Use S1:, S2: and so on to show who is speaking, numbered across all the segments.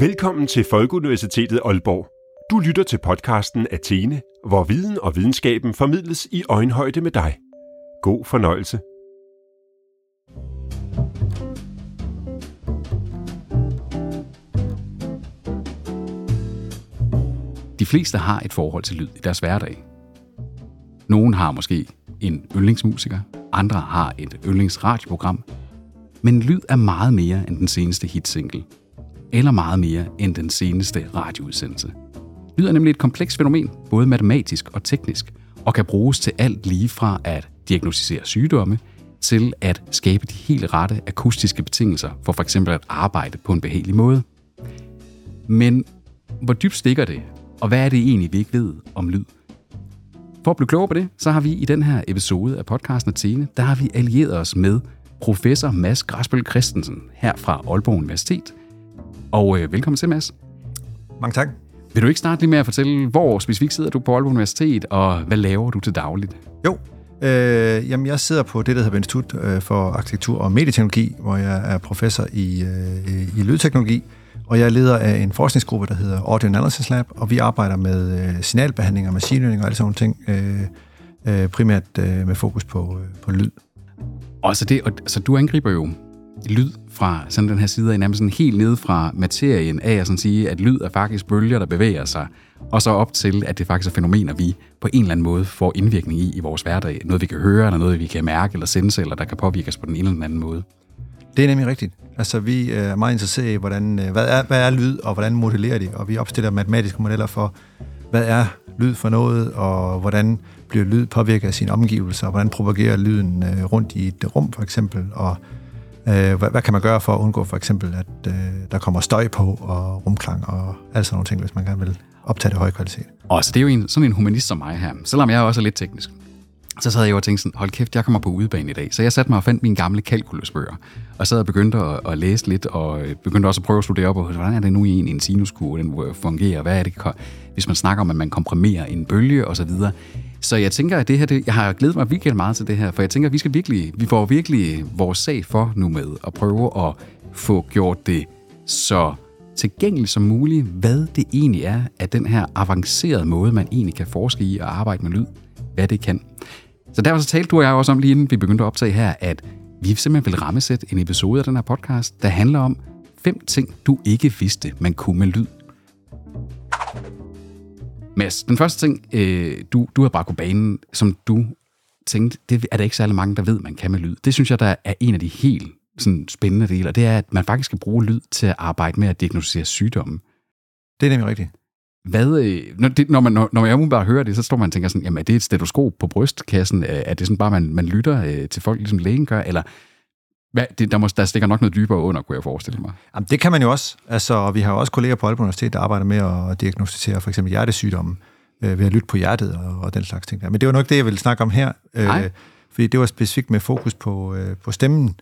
S1: Velkommen til Folkeuniversitetet Aalborg. Du lytter til podcasten Athene, hvor viden og videnskaben formidles i øjenhøjde med dig. God fornøjelse.
S2: De fleste har et forhold til lyd i deres hverdag. Nogen har måske en yndlingsmusiker, andre har et yndlingsradioprogram, men lyd er meget mere end den seneste hitsingle, eller meget mere end den seneste radioudsendelse. Lyd er nemlig et komplekst fænomen, både matematisk og teknisk, og kan bruges til alt lige fra at diagnostisere sygdomme, til at skabe de helt rette akustiske betingelser for f.eks. at arbejde på en behagelig måde. Men hvor dybt stikker det, og hvad er det egentlig, vi ikke ved om lyd? For at blive klogere på det, så har vi i den her episode af podcasten Athene, der har vi allieret os med professor Mads Graspel Christensen her fra Aalborg Universitet. Og øh, velkommen til, Mads.
S3: Mange tak.
S2: Vil du ikke starte lige med at fortælle, hvor specifikt sidder du på Aalborg Universitet, og hvad laver du til dagligt?
S3: Jo, øh, jamen jeg sidder på det, der hedder Institut øh, for Arkitektur og Medieteknologi, hvor jeg er professor i, øh, i lydteknologi, og jeg er leder af en forskningsgruppe, der hedder Audio Analysis Lab, og vi arbejder med øh, signalbehandling og machine learning og alle sådan nogle ting, øh, øh, primært øh, med fokus på, øh, på lyd.
S2: Og så, det, og, så du angriber jo lyd fra sådan den her side af, nærmest sådan helt ned fra materien af at sådan sige, at lyd er faktisk bølger, der bevæger sig, og så op til, at det faktisk er fænomener, vi på en eller anden måde får indvirkning i i vores hverdag. Noget, vi kan høre, eller noget, vi kan mærke eller sense, eller der kan påvirke os på den ene eller den anden måde.
S3: Det er nemlig rigtigt. Altså, vi øh, er meget interesserede i, hvordan, øh, hvad, er, hvad er lyd, og hvordan modellerer de, og vi opstiller matematiske modeller for, hvad er lyd for noget, og hvordan bliver lyd påvirket af sine omgivelser, og hvordan propagerer lyden øh, rundt i et rum, for eksempel, og Øh, hvad, hvad kan man gøre for at undgå for eksempel, at øh, der kommer støj på, og rumklang, og alt sådan nogle ting, hvis man gerne vil optage det høje kvalitet.
S2: Og så det er jo en, sådan en humanist som mig her, selvom jeg også er lidt teknisk. Så sad jeg jo og tænkte sådan, hold kæft, jeg kommer på udebane i dag. Så jeg satte mig og fandt mine gamle kalkulusbøger, og sad og begyndte at, at læse lidt, og øh, begyndte også at prøve at studere op, og hvordan er det nu i en, en sinuskurve, den øh, fungerer, hvad er det, hvis man snakker om, at man komprimerer en bølge, og så jeg tænker, at det her, det, jeg har glædet mig virkelig meget til det her, for jeg tænker, at vi skal virkelig, vi får virkelig vores sag for nu med at prøve at få gjort det så tilgængeligt som muligt, hvad det egentlig er at den her avancerede måde, man egentlig kan forske i og arbejde med lyd, hvad det kan. Så derfor så talte du og jeg også om lige inden vi begyndte at optage her, at vi simpelthen vil rammesætte en episode af den her podcast, der handler om fem ting, du ikke vidste, man kunne med lyd. Mads, den første ting, øh, du, du har bare på banen, som du tænkte, det er der ikke særlig mange, der ved, man kan med lyd. Det synes jeg, der er en af de helt sådan, spændende dele, og det er, at man faktisk skal bruge lyd til at arbejde med at diagnostisere sygdomme.
S3: Det er nemlig rigtigt.
S2: Hvad, øh, når, det, når, man, når, når jeg bare hører det, så står man og tænker sådan, jamen er det et stetoskop på brystkassen? Er det sådan bare, man, man lytter øh, til folk, ligesom lægen gør? Eller hvad, det, der, må, der stikker nok noget dybere under, kunne jeg forestille mig.
S3: Jamen, det kan man jo også. Altså, vi har jo også kolleger på Aalborg Universitet, der arbejder med at diagnostisere for eksempel hjertesygdomme øh, ved at lytte på hjertet og, og den slags ting. Der. Men det var nok det, jeg ville snakke om her. Øh, fordi det var specifikt med fokus på, øh, på stemmen.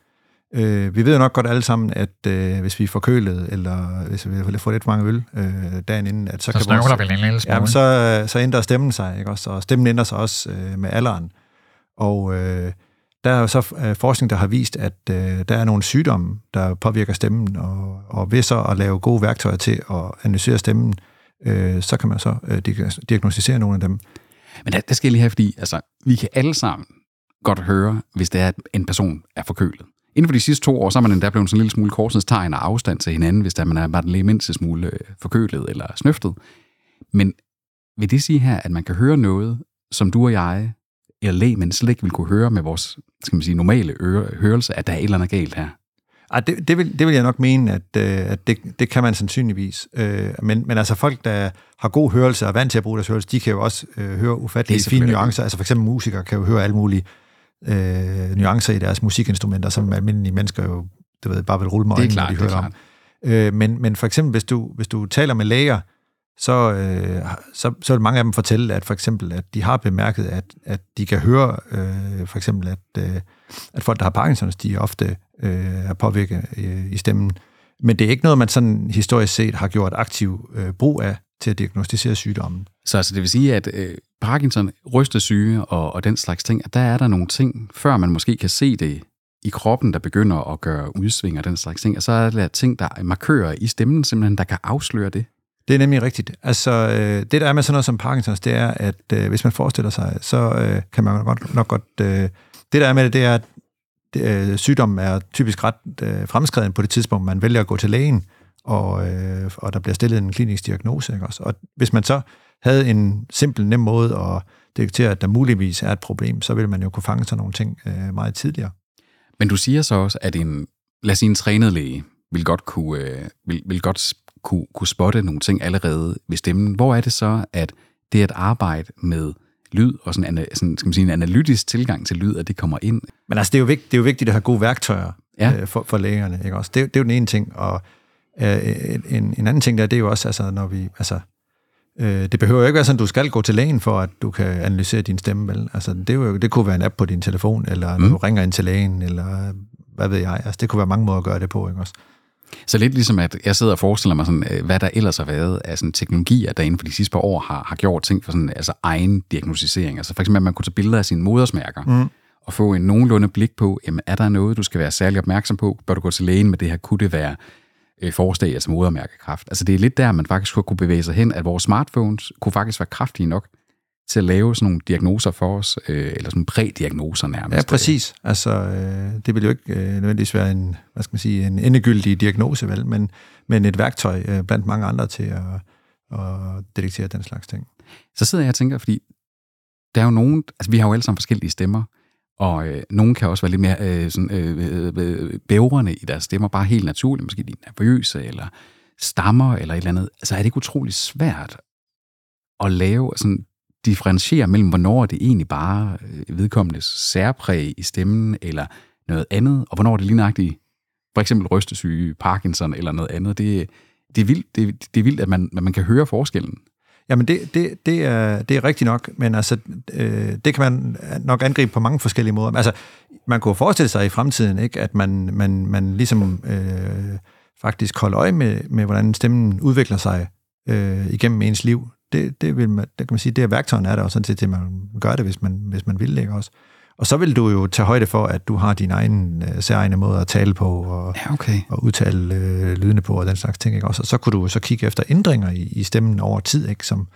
S3: Øh, vi ved jo nok godt alle sammen, at øh, hvis vi er forkølet, eller hvis vi får lidt for mange øl øh, dagen inden, at så,
S4: så
S3: kan vores,
S4: vi en lille
S3: jamen, så, så ændrer stemmen sig, ikke også? Og stemmen ændrer sig også øh, med alderen. Og øh, der er jo så øh, forskning, der har vist, at øh, der er nogle sygdomme, der påvirker stemmen, og, og ved så at lave gode værktøjer til at analysere stemmen, øh, så kan man så øh, diagnostisere nogle af dem.
S2: Men der, der skal jeg lige have, fordi altså, vi kan alle sammen godt høre, hvis det er, at en person er forkølet. Inden for de sidste to år, så er man endda blevet sådan en lille smule korsens tegn og afstand til hinanden, hvis der man er bare den mindste smule øh, forkølet eller snøftet. Men vil det sige her, at man kan høre noget, som du og jeg, eller læg, slet ikke vil kunne høre med vores skal man sige, normale øre, hørelse, at der er et eller andet galt her?
S3: Ej, det, det, vil, det vil jeg nok mene, at, øh, at det, det kan man sandsynligvis. Øh, men, men altså folk, der har god hørelse og er vant til at bruge deres hørelse, de kan jo også øh, høre ufattelige fine nuancer. Altså for eksempel musikere kan jo høre alle mulige øh, nuancer i deres musikinstrumenter, som almindelige mennesker jo du ved, bare vil rulle med øjnene, når de hører om. Øh, men, men for eksempel, hvis du, hvis du taler med læger, så, øh, så, så vil mange af dem fortælle, at for eksempel, at de har bemærket, at, at de kan høre, øh, for eksempel, at, øh, at folk, der har Parkinson's, de ofte øh, er påvirket øh, i stemmen. Men det er ikke noget, man sådan historisk set har gjort aktiv øh, brug af til at diagnostisere sygdommen.
S2: Så altså, det vil sige, at øh, Parkinson, rystesyge og, og den slags ting, at der er der nogle ting, før man måske kan se det i kroppen, der begynder at gøre udsving og den slags ting, og så er der ting, der er markører i stemmen, simpelthen, der kan afsløre det.
S3: Det er nemlig rigtigt. Altså, øh, det der er med sådan noget som Parkinsons, det er, at øh, hvis man forestiller sig, så øh, kan man godt, nok godt... Øh, det der er med det, det er, at øh, sygdommen er typisk ret øh, fremskreden på det tidspunkt, man vælger at gå til lægen, og, øh, og der bliver stillet en klinisk diagnose. Ikke også? Og hvis man så havde en simpel, nem måde at detektere, at der muligvis er et problem, så ville man jo kunne fange sådan nogle ting øh, meget tidligere.
S2: Men du siger så også, at en, lad os sige, en trænet læge vil godt kunne, øh, vil, vil godt kunne, kunne spotte nogle ting allerede ved stemmen. Hvor er det så, at det at arbejde med lyd og sådan, sådan skal man sige, en analytisk tilgang til lyd, at det kommer ind?
S3: Men altså, det er jo vigtigt, det er jo vigtigt at have gode værktøjer ja. øh, for, for lægerne. Ikke også? Det, det er jo den ene ting, og øh, en, en anden ting der, det er jo også, altså, når vi, altså, øh, det behøver jo ikke være sådan, at du skal gå til lægen for, at du kan analysere din stemme, vel? Altså, det, er jo, det kunne være en app på din telefon, eller når mm. du ringer ind til lægen, eller hvad ved jeg. Altså, det kunne være mange måder at gøre det på, ikke også?
S2: Så lidt ligesom, at jeg sidder og forestiller mig, sådan, øh, hvad der ellers har været af sådan teknologier, der inden for de sidste par år har, har gjort ting for sådan, altså egen diagnostisering. Altså for eksempel, at man kunne tage billeder af sine modersmærker, mm. og få en nogenlunde blik på, jamen, er der noget, du skal være særlig opmærksom på? Bør du gå til lægen med det her? Kunne det være øh, forstag, altså modermærkekræft? Altså det er lidt der, man faktisk kunne bevæge sig hen, at vores smartphones kunne faktisk være kraftige nok til at lave sådan nogle diagnoser for os, øh, eller sådan prædiagnoser nærmest.
S3: Ja, præcis. Altså, øh, det vil jo ikke øh, nødvendigvis være en, hvad skal man sige, en endegyldig diagnose, vel, men, men et værktøj øh, blandt mange andre til at, at detektere den slags ting.
S2: Så sidder jeg og tænker, fordi der er jo nogen, altså vi har jo alle sammen forskellige stemmer, og øh, nogen kan også være lidt mere øh, sådan, øh, øh, bævrende i deres stemmer, bare helt naturligt, måske de er nervøse, eller stammer, eller et eller andet. Altså er det ikke utroligt svært at lave sådan differentiere mellem, hvornår det egentlig bare øh, vedkommendes særpræg i stemmen, eller noget andet, og hvornår det lige nøjagtigt, for eksempel rystesyge, Parkinson eller noget andet. Det, det, er, vildt, det, det er vildt, at man, at man kan høre forskellen.
S3: Jamen, det, det, det, er, det er rigtigt nok, men altså, øh, det kan man nok angribe på mange forskellige måder. Altså, man kunne forestille sig i fremtiden, ikke, at man, man, man ligesom øh, faktisk holder øje med, med, hvordan stemmen udvikler sig øh, igennem ens liv det, det, vil man, det kan man sige, det er værktøjen er der, og sådan set, at man gør det, hvis man, hvis man vil, ikke også? Og så vil du jo tage højde for, at du har din egen øh, særegne måde at tale på, og,
S2: ja, okay.
S3: og udtale øh, lydene på, og den slags ting, ikke også? Og så kunne du så kigge efter ændringer i, i stemmen over tid, ikke? Som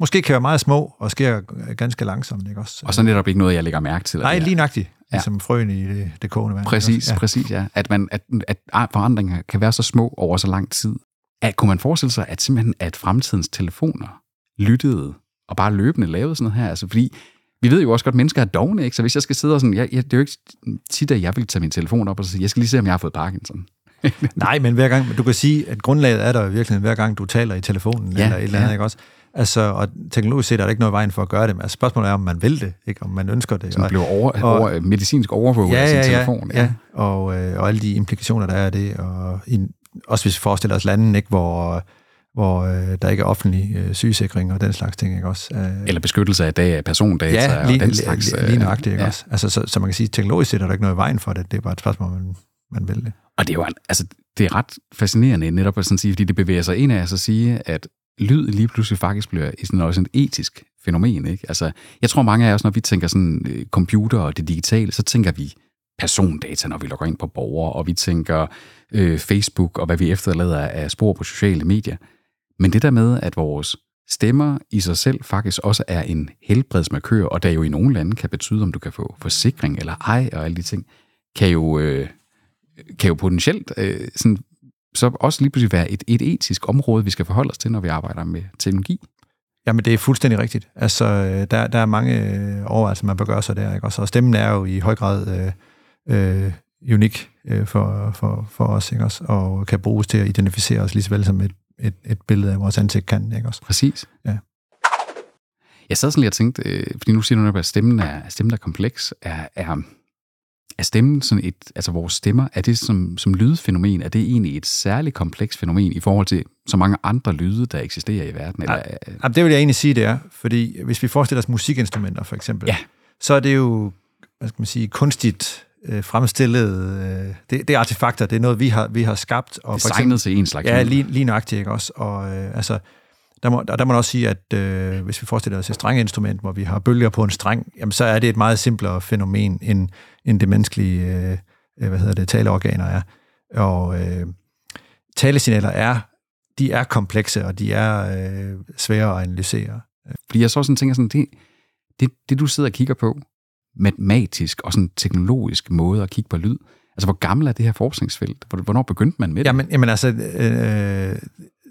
S3: måske kan være meget små, og sker ganske langsomt, ikke også?
S2: Og så netop ikke noget, jeg lægger mærke til.
S3: Nej, lige nøjagtigt. Ja. Ligesom frøen i det, det kogende vand.
S2: Præcis, ja. præcis, ja. At, man, at, at forandringer kan være så små over så lang tid. At, kunne man forestille sig, at simpelthen at fremtidens telefoner lyttede og bare løbende lavede sådan noget her. Altså, fordi vi ved jo også godt, at mennesker er dogne, ikke? Så hvis jeg skal sidde og sådan, jeg, jeg, det er jo ikke tit, at jeg vil tage min telefon op og sige, jeg skal lige se, om jeg har fået Parkinson.
S3: Nej, men hver gang, du kan sige, at grundlaget er der i virkeligheden, hver gang du taler i telefonen ja, eller et eller andet, ja. ikke også? Altså, og teknologisk set er der ikke noget vejen for at gøre det, men altså, spørgsmålet er, om man vil det, ikke? om man ønsker det.
S2: Så man bliver over, og, over, medicinsk overvåget ja, ja, af sin telefon.
S3: Ja, ja. Og, øh, og alle de implikationer, der er af det, og i, også hvis vi forestiller os landen, ikke, hvor hvor øh, der ikke er offentlig øh, sygesikring og den slags ting, ikke også? Øh,
S2: Eller beskyttelse af data, persondata
S3: ja, lige,
S2: og den slags.
S3: Lige, lige øh, nøjagtigt, ikke ja. også? Altså, så, så man kan sige, teknologisk set er der ikke noget i vejen for det, det er bare et spørgsmål, man, man vil det.
S2: Og det er jo altså, det er ret fascinerende netop at sådan sige, fordi det bevæger sig ind af at sige, at lyd lige pludselig faktisk bliver sådan også et etisk fænomen. Ikke? Altså, jeg tror mange af os, når vi tænker sådan øh, computer og det digitale, så tænker vi persondata, når vi logger ind på borgere, og vi tænker øh, Facebook og hvad vi efterlader af spor på sociale medier. Men det der med, at vores stemmer i sig selv faktisk også er en helbredsmarkør, og der jo i nogle lande kan betyde, om du kan få forsikring eller ej og alle de ting, kan jo, øh, kan jo potentielt øh, sådan, så også lige pludselig være et, et etisk område, vi skal forholde os til, når vi arbejder med teknologi.
S3: Jamen, det er fuldstændig rigtigt. Altså, øh, der, der er mange øh, overvejelser, man bør gøre sig der. Ikke? Også, og stemmen er jo i høj grad øh, øh, unik øh, for, for, for os, ikke? Også, og kan bruges til at identificere os lige så vel som et et, et billede af vores ansigt kan, ikke også?
S2: Præcis.
S3: Ja.
S2: Jeg sad sådan lige og tænkte, øh, fordi nu siger du, at stemmen er, stemmen er kompleks, er, er, er stemmen sådan et, altså vores stemmer, er det som, som lydfænomen, er det egentlig et særligt kompleks fænomen i forhold til så mange andre lyde, der eksisterer i verden? Eller,
S3: ja, ja, det vil jeg egentlig sige, det er, fordi hvis vi forestiller os musikinstrumenter for eksempel,
S2: ja.
S3: så er det jo, hvad skal man sige, kunstigt øh, fremstillet, øh, det, det er artefakter, det er noget, vi har, vi har skabt.
S2: Og Designet for eksempel, til en slags.
S3: Ja, lige, lige nøjagtigt, ikke også? Og øh, altså, der må, der, der må man også sige, at øh, hvis vi forestiller os et strengeinstrument, hvor vi har bølger på en streng, jamen, så er det et meget simplere fænomen end, end det menneskelige øh, øh, hvad hedder det, taleorganer er. Og øh, talesignaler er, de er komplekse, og de er øh, svære at analysere.
S2: Fordi jeg så sådan tænker sådan, det, det, det du sidder og kigger på, matematisk og sådan teknologisk måde at kigge på lyd, altså hvor gammel er det her forskningsfelt? Hvornår begyndte man med det?
S3: Jamen, jamen altså, øh,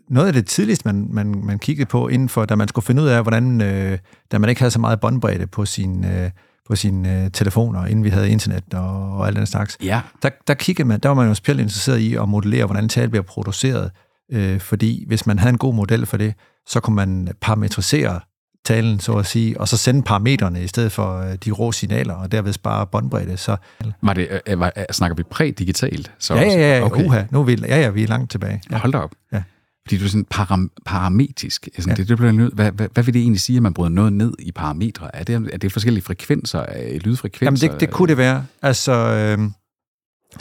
S3: noget af det tidligste, man, man, man kiggede på inden for, da man skulle finde ud af, hvordan, øh, da man ikke havde så meget båndbredde på sin, øh, på sine øh, telefoner, inden vi havde internet og, og alt den slags,
S2: ja.
S3: der, der, kiggede man, der var man jo specielt interesseret i at modellere, hvordan tale bliver produceret, øh, fordi hvis man havde en god model for det, så kunne man parametrisere talen, så at sige, og så sende parametrene i stedet for øh, de rå signaler, og derved spare båndbredde. Så...
S2: Var det, øh, var, snakker vi prædigitalt?
S3: Så ja, ja, ja, okay. uha, nu er vi, ja, ja, vi er langt tilbage. Ja.
S2: Hold da op.
S3: Ja.
S2: Fordi du er sådan param, parametrisk. Altså, ja. det, det bliver nød, hvad, hvad, hvad vil det egentlig sige, at man bryder noget ned i parametre? Er det, er det forskellige frekvenser, lydfrekvenser?
S3: Jamen, det, det kunne det være. Altså, øh,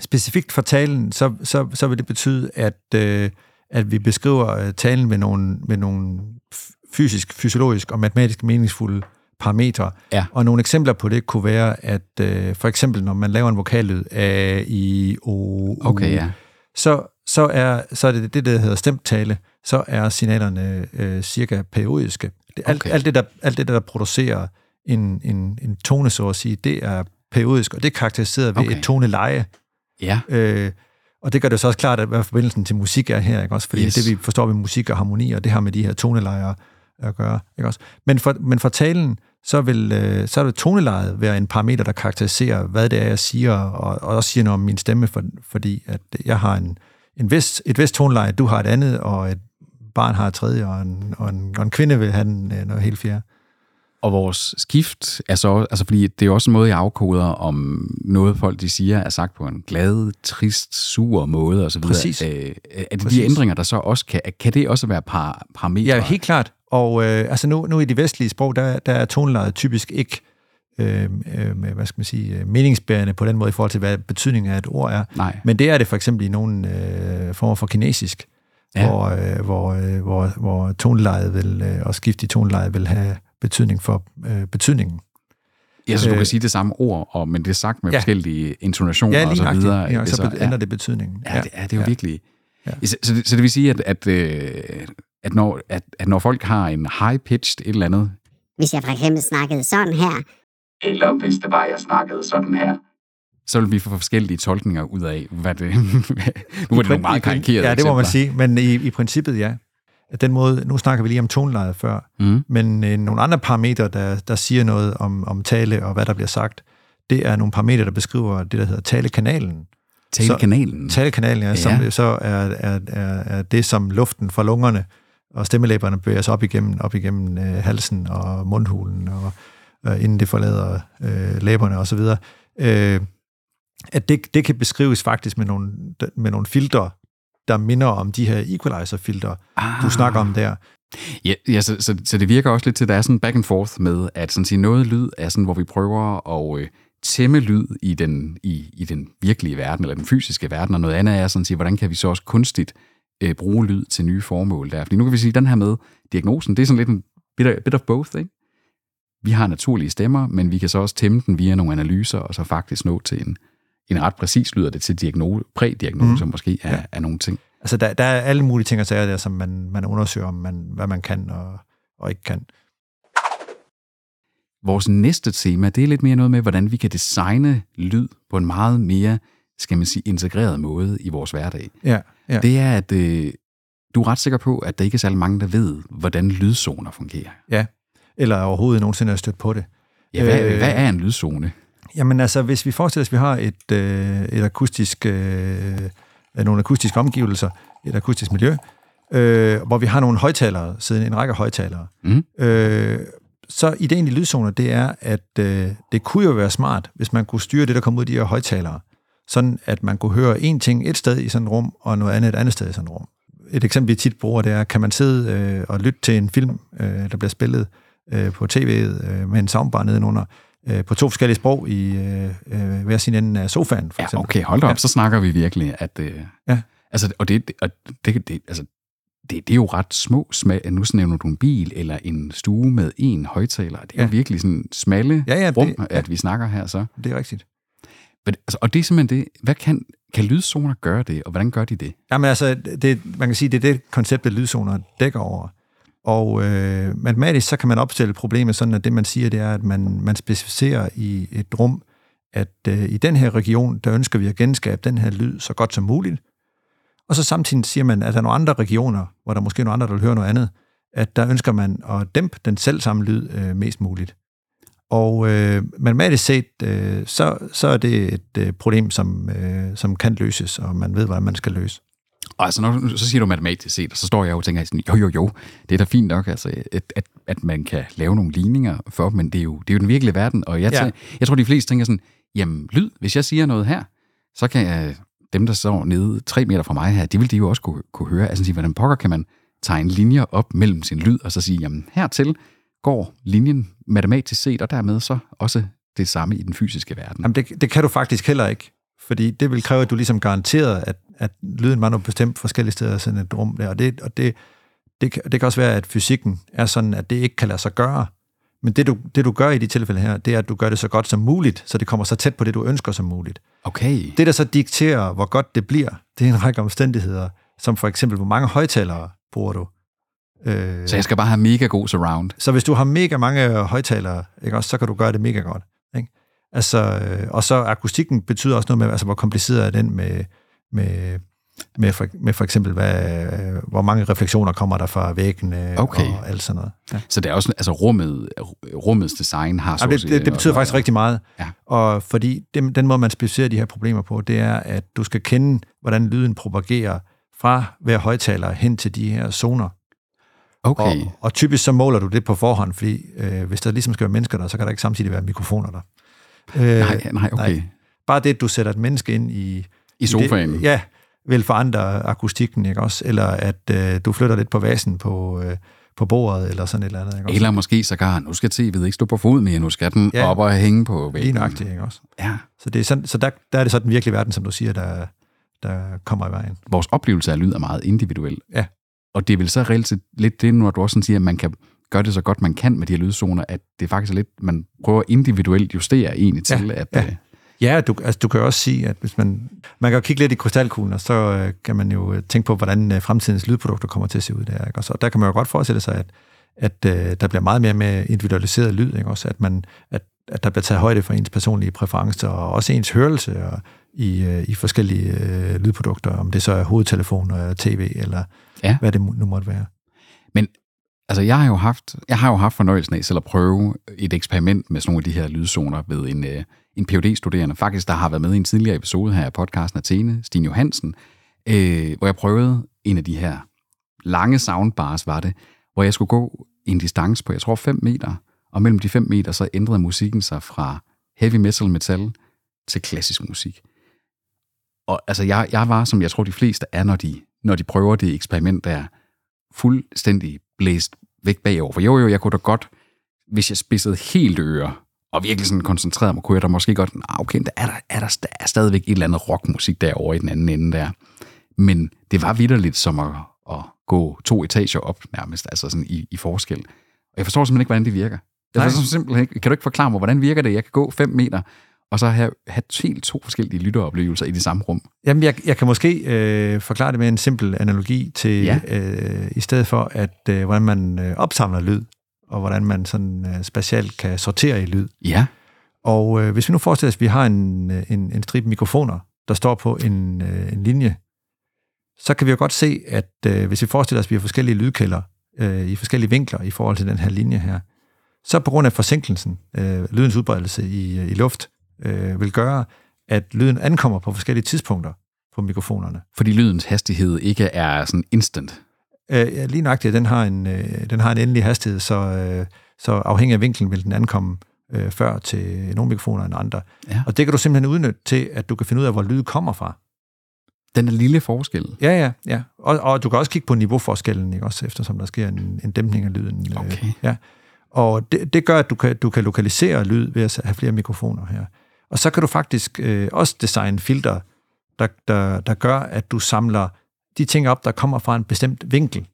S3: specifikt for talen, så, så, så vil det betyde, at, øh, at vi beskriver øh, talen med nogle, med nogle fysisk, fysiologisk og matematisk meningsfulde parametre.
S2: Ja.
S3: Og nogle eksempler på det kunne være, at øh, for eksempel når man laver en vokallyd A, I, O, U,
S2: okay, ja.
S3: så, så, er, så er det det, der hedder stemtale, så er signalerne øh, cirka periodiske. Det, alt, okay. alt, det, der, alt det, der producerer en, en, en tone, så at sige, det er periodisk, og det er karakteriseret ved okay. et toneleje.
S2: Ja.
S3: Øh, og det gør det så også klart, at hvad forbindelsen til musik er her, ikke også? Fordi yes. det, vi forstår ved musik og harmoni, og det har med de her tonelejer at gøre, ikke også? Men for, men for talen, så vil, øh, så vil tonelejet være en parameter, der karakteriserer, hvad det er, jeg siger, og, og også siger noget om min stemme, for, fordi at jeg har en, en vis, et vist toneleje, du har et andet, og et barn har et tredje, og en, og en, og en kvinde vil have den, øh, noget helt fjerde.
S2: Og vores skift er så, altså fordi det er også en måde, jeg afkoder om noget folk de siger er sagt på en glad, trist, sur måde og så videre.
S3: Præcis.
S2: Øh, er det Præcis. de ændringer, der så også kan, kan det også være par, parametre?
S3: Ja, helt klart. Og øh, altså nu, nu i de vestlige sprog, der, der er tonelejet typisk ikke øh, øh, hvad skal man sige, øh, meningsbærende på den måde i forhold til, hvad betydningen af et ord er.
S2: Nej.
S3: Men det er det for eksempel i nogle øh, former for kinesisk, ja. hvor, øh, hvor, øh, hvor, hvor tonelejet vil, øh, og skift i tonelejet vil have betydning for øh, betydningen.
S2: Ja, så du kan øh, sige det samme ord, og, men det er sagt med ja. forskellige intonationer
S3: ja,
S2: og så videre.
S3: Ja, så, så ændrer ja. det betydningen.
S2: Ja, det, ja, det er jo ja. virkelig... Ja. Så, så, det, så det vil sige, at, at, øh, at, når, at, at når folk har en high-pitched et eller andet...
S4: Hvis jeg for eksempel snakkede sådan her...
S2: Eller hvis det var, jeg snakkede sådan her så vil vi få forskellige tolkninger ud af, hvad det... nu er det nogle meget karikerede
S3: Ja, det må man sige, men i, i princippet ja den måde, nu snakker vi lige om tonelejet før,
S2: mm.
S3: men øh, nogle andre parametre, der, der siger noget om, om tale og hvad der bliver sagt, det er nogle parametre, der beskriver det, der hedder talekanalen.
S2: Talekanalen?
S3: Så, talekanalen, ja, ja. som så er, er, er, er det, som luften fra lungerne og stemmelæberne bevæger sig op igennem, op igennem øh, halsen og mundhulen, og øh, inden det forlader øh, læberne osv., øh, at det, det kan beskrives faktisk med nogle, med nogle filtre, der minder om de her equalizer-filtre, ah. du snakker om der.
S2: Ja, ja så, så, så det virker også lidt til, at der er sådan back and forth med, at sådan sige, noget lyd er sådan, hvor vi prøver at øh, tæmme lyd i den, i, i den virkelige verden, eller den fysiske verden, og noget andet er sådan sige, hvordan kan vi så også kunstigt øh, bruge lyd til nye formål der. Fordi nu kan vi sige, at den her med diagnosen, det er sådan lidt en bit of, bit of both, ikke? Vi har naturlige stemmer, men vi kan så også tæmme den via nogle analyser, og så faktisk nå til en, en ret præcis lyder det til diagnose, prædiagnose mm. måske af, ja. af nogle ting.
S3: Altså, der, der er alle mulige ting og sager der, som man, man undersøger, om man, hvad man kan og, og ikke kan.
S2: Vores næste tema, det er lidt mere noget med, hvordan vi kan designe lyd på en meget mere, skal man sige, integreret måde i vores hverdag.
S3: Ja, ja.
S2: Det er, at øh, du er ret sikker på, at der ikke er særlig mange, der ved, hvordan lydzoner fungerer.
S3: Ja, eller overhovedet nogensinde har stødt på det.
S2: Ja, hvad, øh, hvad er en lydzone?
S3: Jamen altså, hvis vi forestiller os, at vi har et, øh, et akustisk, øh, nogle akustiske omgivelser, et akustisk miljø, øh, hvor vi har nogle højtalere, siden en række højtalere.
S2: Mm.
S3: Øh, så ideen i lydzoner, det er, at øh, det kunne jo være smart, hvis man kunne styre det, der kommer ud af de her højtalere, sådan at man kunne høre en ting et sted i sådan et rum, og noget andet et andet sted i sådan et rum. Et eksempel, vi tit bruger, det er, kan man sidde øh, og lytte til en film, øh, der bliver spillet øh, på tv'et øh, med en soundbar nedenunder, øh, på to forskellige sprog i øh, øh, hver sin ende af sofaen, for eksempel.
S2: Ja, okay, hold da op, ja. så snakker vi virkelig, at... Øh,
S3: ja.
S2: Altså, og det, og det, det, altså, det, det er jo ret små smag. Nu nævner du en bil eller en stue med en højtaler. Det er ja. jo virkelig sådan smalle
S3: ja, ja,
S2: rum,
S3: det,
S2: ja. at vi snakker her så.
S3: Det er rigtigt.
S2: Men, altså, og det er simpelthen det. Hvad kan, kan lydzoner gøre det, og hvordan gør de det?
S3: Jamen altså, det, man kan sige, det er det konceptet, lydzoner dækker over. Og øh, matematisk, så kan man opstille problemet sådan, at det man siger, det er, at man, man specificerer i et rum, at øh, i den her region, der ønsker vi at genskabe den her lyd så godt som muligt. Og så samtidig siger man, at der er nogle andre regioner, hvor der måske er nogle andre, der vil høre noget andet, at der ønsker man at dæmpe den selv samme lyd øh, mest muligt. Og øh, matematisk set, øh, så, så er det et øh, problem, som, øh, som kan løses, og man ved, hvordan man skal løse.
S2: Og altså, når, så siger du matematisk set, og så står jeg og tænker sådan, jo, jo, jo, det er da fint nok, altså, at, at, at man kan lave nogle ligninger for, men det er jo, det er jo den virkelige verden, og jeg, ja. jeg tror, de fleste tænker sådan, jamen, lyd, hvis jeg siger noget her, så kan jeg, dem, der står nede tre meter fra mig her, de vil de jo også kunne, kunne høre. Altså, sige, hvordan pokker kan man tegne linjer op mellem sin lyd, og så sige, jamen, hertil går linjen matematisk set, og dermed så også det samme i den fysiske verden.
S3: Jamen, det, det kan du faktisk heller ikke, fordi det vil kræve, at du ligesom garanterer, at, at lyden var noget bestemt forskellige steder i sådan et rum der, og det, og det, det, det kan også være, at fysikken er sådan, at det ikke kan lade sig gøre. Men det du, det, du gør i de tilfælde her, det er, at du gør det så godt som muligt, så det kommer så tæt på det, du ønsker som muligt.
S2: Okay.
S3: Det, der så dikterer, hvor godt det bliver, det er en række omstændigheder, som for eksempel, hvor mange højtalere bruger du.
S2: Øh, så jeg skal bare have mega god surround.
S3: Så hvis du har mega mange højtalere, ikke, også, så kan du gøre det mega godt. Ikke? Altså, øh, og så akustikken betyder også noget med, altså, hvor kompliceret er den med, med, med, for, med for eksempel, hvad, hvor mange refleksioner kommer der fra væggene
S2: okay.
S3: og alt sådan noget.
S2: Ja. Så det er også, altså rummet, rummets design har...
S3: Ja, det, det, det betyder og, faktisk rigtig meget.
S2: Ja.
S3: Og fordi den, den måde, man specificerer de her problemer på, det er, at du skal kende, hvordan lyden propagerer fra hver højtaler hen til de her zoner.
S2: Okay.
S3: Og, og typisk så måler du det på forhånd, fordi øh, hvis der ligesom skal være mennesker der, så kan der ikke samtidig være mikrofoner der.
S2: Øh, nej, nej, okay. Nej.
S3: Bare det, at du sætter et menneske ind i...
S2: I sofaen?
S3: I det, ja, vil forandre akustikken, ikke også? Eller at øh, du flytter lidt på vasen på, øh, på bordet, eller sådan et eller andet. Ikke også?
S2: Eller måske sågar, nu skal TV'et ikke stå på fod mere, nu skal den ja, op og hænge på væggen.
S3: Lige nøjagtigt, ikke også?
S2: Ja.
S3: Så, det er sådan, så der, der er det så den virkelige verden, som du siger, der, der kommer i vejen.
S2: Vores oplevelse af lyd er meget individuel.
S3: Ja.
S2: Og det er vel så reelt lidt det, når du også siger, at man kan gøre det så godt, man kan med de her lydzoner, at det faktisk er lidt, man prøver individuelt justere egentlig til,
S3: ja,
S2: at...
S3: Ja.
S2: Øh,
S3: Ja, du, altså, du kan også sige, at hvis man, man kan jo kigge lidt i krystalkuglen, og så øh, kan man jo øh, tænke på, hvordan øh, fremtidens lydprodukter kommer til at se ud der. Ikke? Og så der kan man jo godt forestille sig, at, at øh, der bliver meget mere med individualiseret lyd, ikke? Også, at, man, at, at der bliver taget højde for ens personlige præferencer, og også ens hørelse og, i, øh, i forskellige øh, lydprodukter, om det så er hovedtelefon, eller tv, eller ja. hvad det nu måtte være.
S2: Men altså, jeg har jo haft, jeg har jo haft fornøjelsen af selv at prøve et eksperiment med sådan nogle af de her lydzoner ved en, øh, en phd studerende faktisk, der har været med i en tidligere episode her af podcasten Athene, Stine Johansen, øh, hvor jeg prøvede en af de her lange soundbars, var det, hvor jeg skulle gå en distance på, jeg tror, 5 meter, og mellem de 5 meter, så ændrede musikken sig fra heavy metal metal til klassisk musik. Og altså, jeg, jeg var, som jeg tror, de fleste er, når de, når de prøver det eksperiment der, fuldstændig blæst væk bagover. For jo, jo, jeg kunne da godt, hvis jeg spidsede helt ører, og virkelig sådan koncentreret mig, kunne jeg da måske godt, ah, okay, der er der, er der, der er stadigvæk et eller andet rockmusik derovre i den anden ende der. Men det var vidderligt som at, at gå to etager op nærmest, altså sådan i, i forskel. Og jeg forstår simpelthen ikke, hvordan det virker. Jeg forstår simpelthen ikke, kan du ikke forklare mig, hvordan virker det? Jeg kan gå 5 meter, og så have, have helt to forskellige lytteoplevelser i det samme rum.
S3: Jamen, jeg, jeg kan måske øh, forklare det med en simpel analogi til, ja. øh, i stedet for, at øh, hvordan man øh, opsamler lyd, og hvordan man sådan øh, specielt kan sortere i lyd.
S2: Ja.
S3: Og øh, hvis vi nu forestiller os, at vi har en, øh, en, en stribe mikrofoner, der står på en, øh, en linje, så kan vi jo godt se, at øh, hvis vi forestiller os, at vi har forskellige lydkælder øh, i forskellige vinkler i forhold til den her linje her, så på grund af forsinkelsen, øh, lydens udbredelse i, i luft, øh, vil gøre, at lyden ankommer på forskellige tidspunkter på mikrofonerne.
S2: Fordi lydens hastighed ikke er sådan instant.
S3: Øh, ja, lige nøjagtigt, den har en, øh, den har en endelig hastighed, så, øh, så afhængig af vinklen vil den ankomme øh, før til nogle mikrofoner end andre.
S2: Ja.
S3: Og det kan du simpelthen udnytte til, at du kan finde ud af, hvor lyd kommer fra.
S2: Den er lille forskel.
S3: Ja, ja, ja. Og, og du kan også kigge på niveauforskellen, ikke? også eftersom der sker en, en dæmpning af lyden.
S2: Øh, okay.
S3: Øh, ja. Og det, det gør, at du kan, du kan lokalisere lyd ved at have flere mikrofoner her. Og så kan du faktisk øh, også designe filter, der, der, der gør, at du samler de ting op, der kommer fra en bestemt vinkel.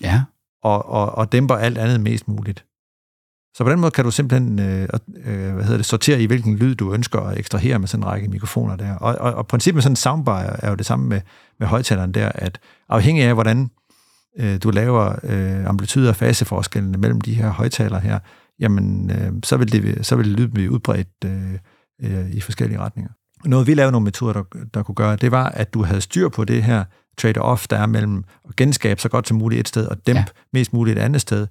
S2: Ja.
S3: Og, og, og dæmper alt andet mest muligt. Så på den måde kan du simpelthen øh, øh, hvad hedder det, sortere i, hvilken lyd du ønsker at ekstrahere med sådan en række mikrofoner der. Og, og, og princippet med sådan en soundbar er jo det samme med, med højtaleren der, at afhængig af, hvordan øh, du laver øh, amplitude- og faseforskellene mellem de her højtalere her, jamen, øh, så, vil det, så vil lyden blive udbredt øh, øh, i forskellige retninger. Noget, vi lavede nogle metoder, der, der kunne gøre, det var, at du havde styr på det her trade-off, der er mellem at genskabe så godt som muligt et sted, og dæmpe ja. mest muligt et andet sted.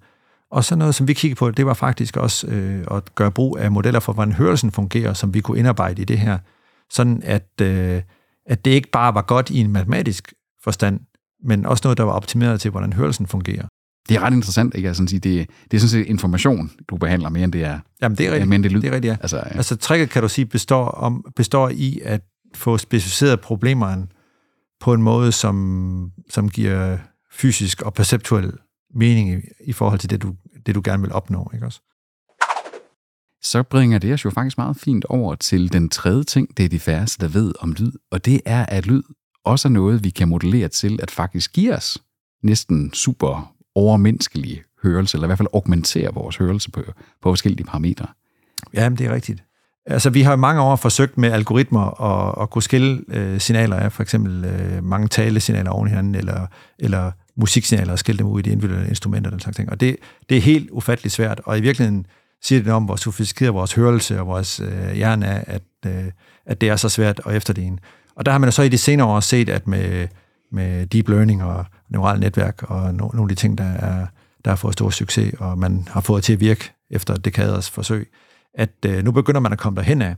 S3: Og så noget, som vi kiggede på, det var faktisk også øh, at gøre brug af modeller for, hvordan hørelsen fungerer, som vi kunne indarbejde i det her, sådan at, øh, at det ikke bare var godt i en matematisk forstand, men også noget, der var optimeret til, hvordan hørelsen fungerer.
S2: Det er ret interessant, ikke? Altså, det, det er sådan set information, du behandler mere, end det er
S3: Jamen, det er rigtigt.
S2: almindelig lyd.
S3: Det er rigtigt, ja.
S2: Altså, ja.
S3: Altså, tricket, kan du sige, består, om, består i at få specificeret problemerne på en måde, som, som giver fysisk og perceptuel mening i, i forhold til det du, det, du gerne vil opnå. Ikke også?
S2: Så bringer det os jo faktisk meget fint over til den tredje ting, det er de færreste, der ved om lyd, og det er, at lyd også er noget, vi kan modellere til at faktisk give os næsten super overmenneskelig hørelse, eller i hvert fald augmentere vores hørelse på, på forskellige parametre.
S3: Ja, det er rigtigt. Altså, vi har i mange år forsøgt med algoritmer at, at kunne skille øh, signaler af, for eksempel øh, mange talesignaler oven i hinanden, eller, eller musiksignaler, og skille dem ud i de individuelle instrumenter, og den slags ting. Og det, det er helt ufatteligt svært, og i virkeligheden siger det om, hvor sofistikeret vores hørelse og vores øh, hjerne er, at, øh, at det er så svært at efterligne. Og der har man så i de senere år set, at med, med deep learning og neurale netværk og no, nogle af de ting, der er, der har fået stor succes, og man har fået til at virke efter dekaders forsøg, at øh, nu begynder man at komme derhen af.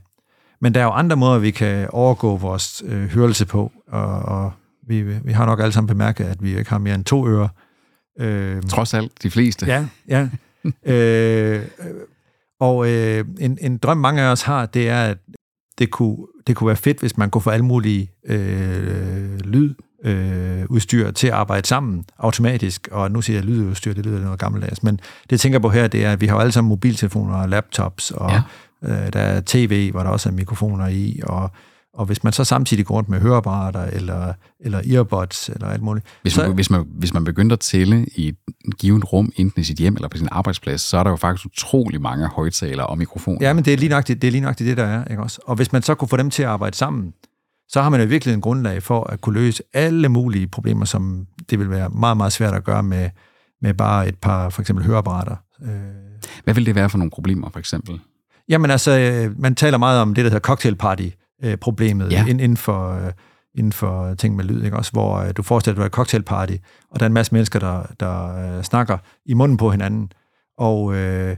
S3: Men der er jo andre måder, vi kan overgå vores øh, hørelse på, og, og vi, vi har nok alle sammen bemærket, at vi ikke har mere end to ører.
S2: Øh, Trods alt, de fleste.
S3: Ja, ja. øh, og øh, en, en drøm, mange af os har, det er, at det kunne, det kunne være fedt, hvis man kunne få alle mulige øh, lyd øh, udstyr til at arbejde sammen automatisk, og nu siger jeg lydudstyr, det lyder noget gammeldags, men det jeg tænker på her, det er, at vi har jo alle sammen mobiltelefoner og laptops, og ja. øh, der er tv, hvor der også er mikrofoner i, og og hvis man så samtidig går rundt med høreapparater eller, eller earbuds eller alt muligt.
S2: Hvis man, så, hvis, man, hvis man begynder at tælle i et givet rum, enten i sit hjem eller på sin arbejdsplads, så er der jo faktisk utrolig mange højtalere og mikrofoner.
S3: Ja, men det er lige nøjagtigt det, er lige nøjagtigt det der er. Ikke også? Og hvis man så kunne få dem til at arbejde sammen, så har man jo virkelig en grundlag for at kunne løse alle mulige problemer, som det vil være meget, meget svært at gøre med, med bare et par for eksempel høreapparater. Øh.
S2: Hvad vil det være for nogle problemer, for eksempel?
S3: Jamen altså, øh, man taler meget om det, der hedder cocktailparty øh, problemet ja. inden for øh, inden for ting med lyd, ikke? Også, hvor øh, du forestiller dig, at du er et cocktailparty, og der er en masse mennesker, der, der øh, snakker i munden på hinanden, og øh,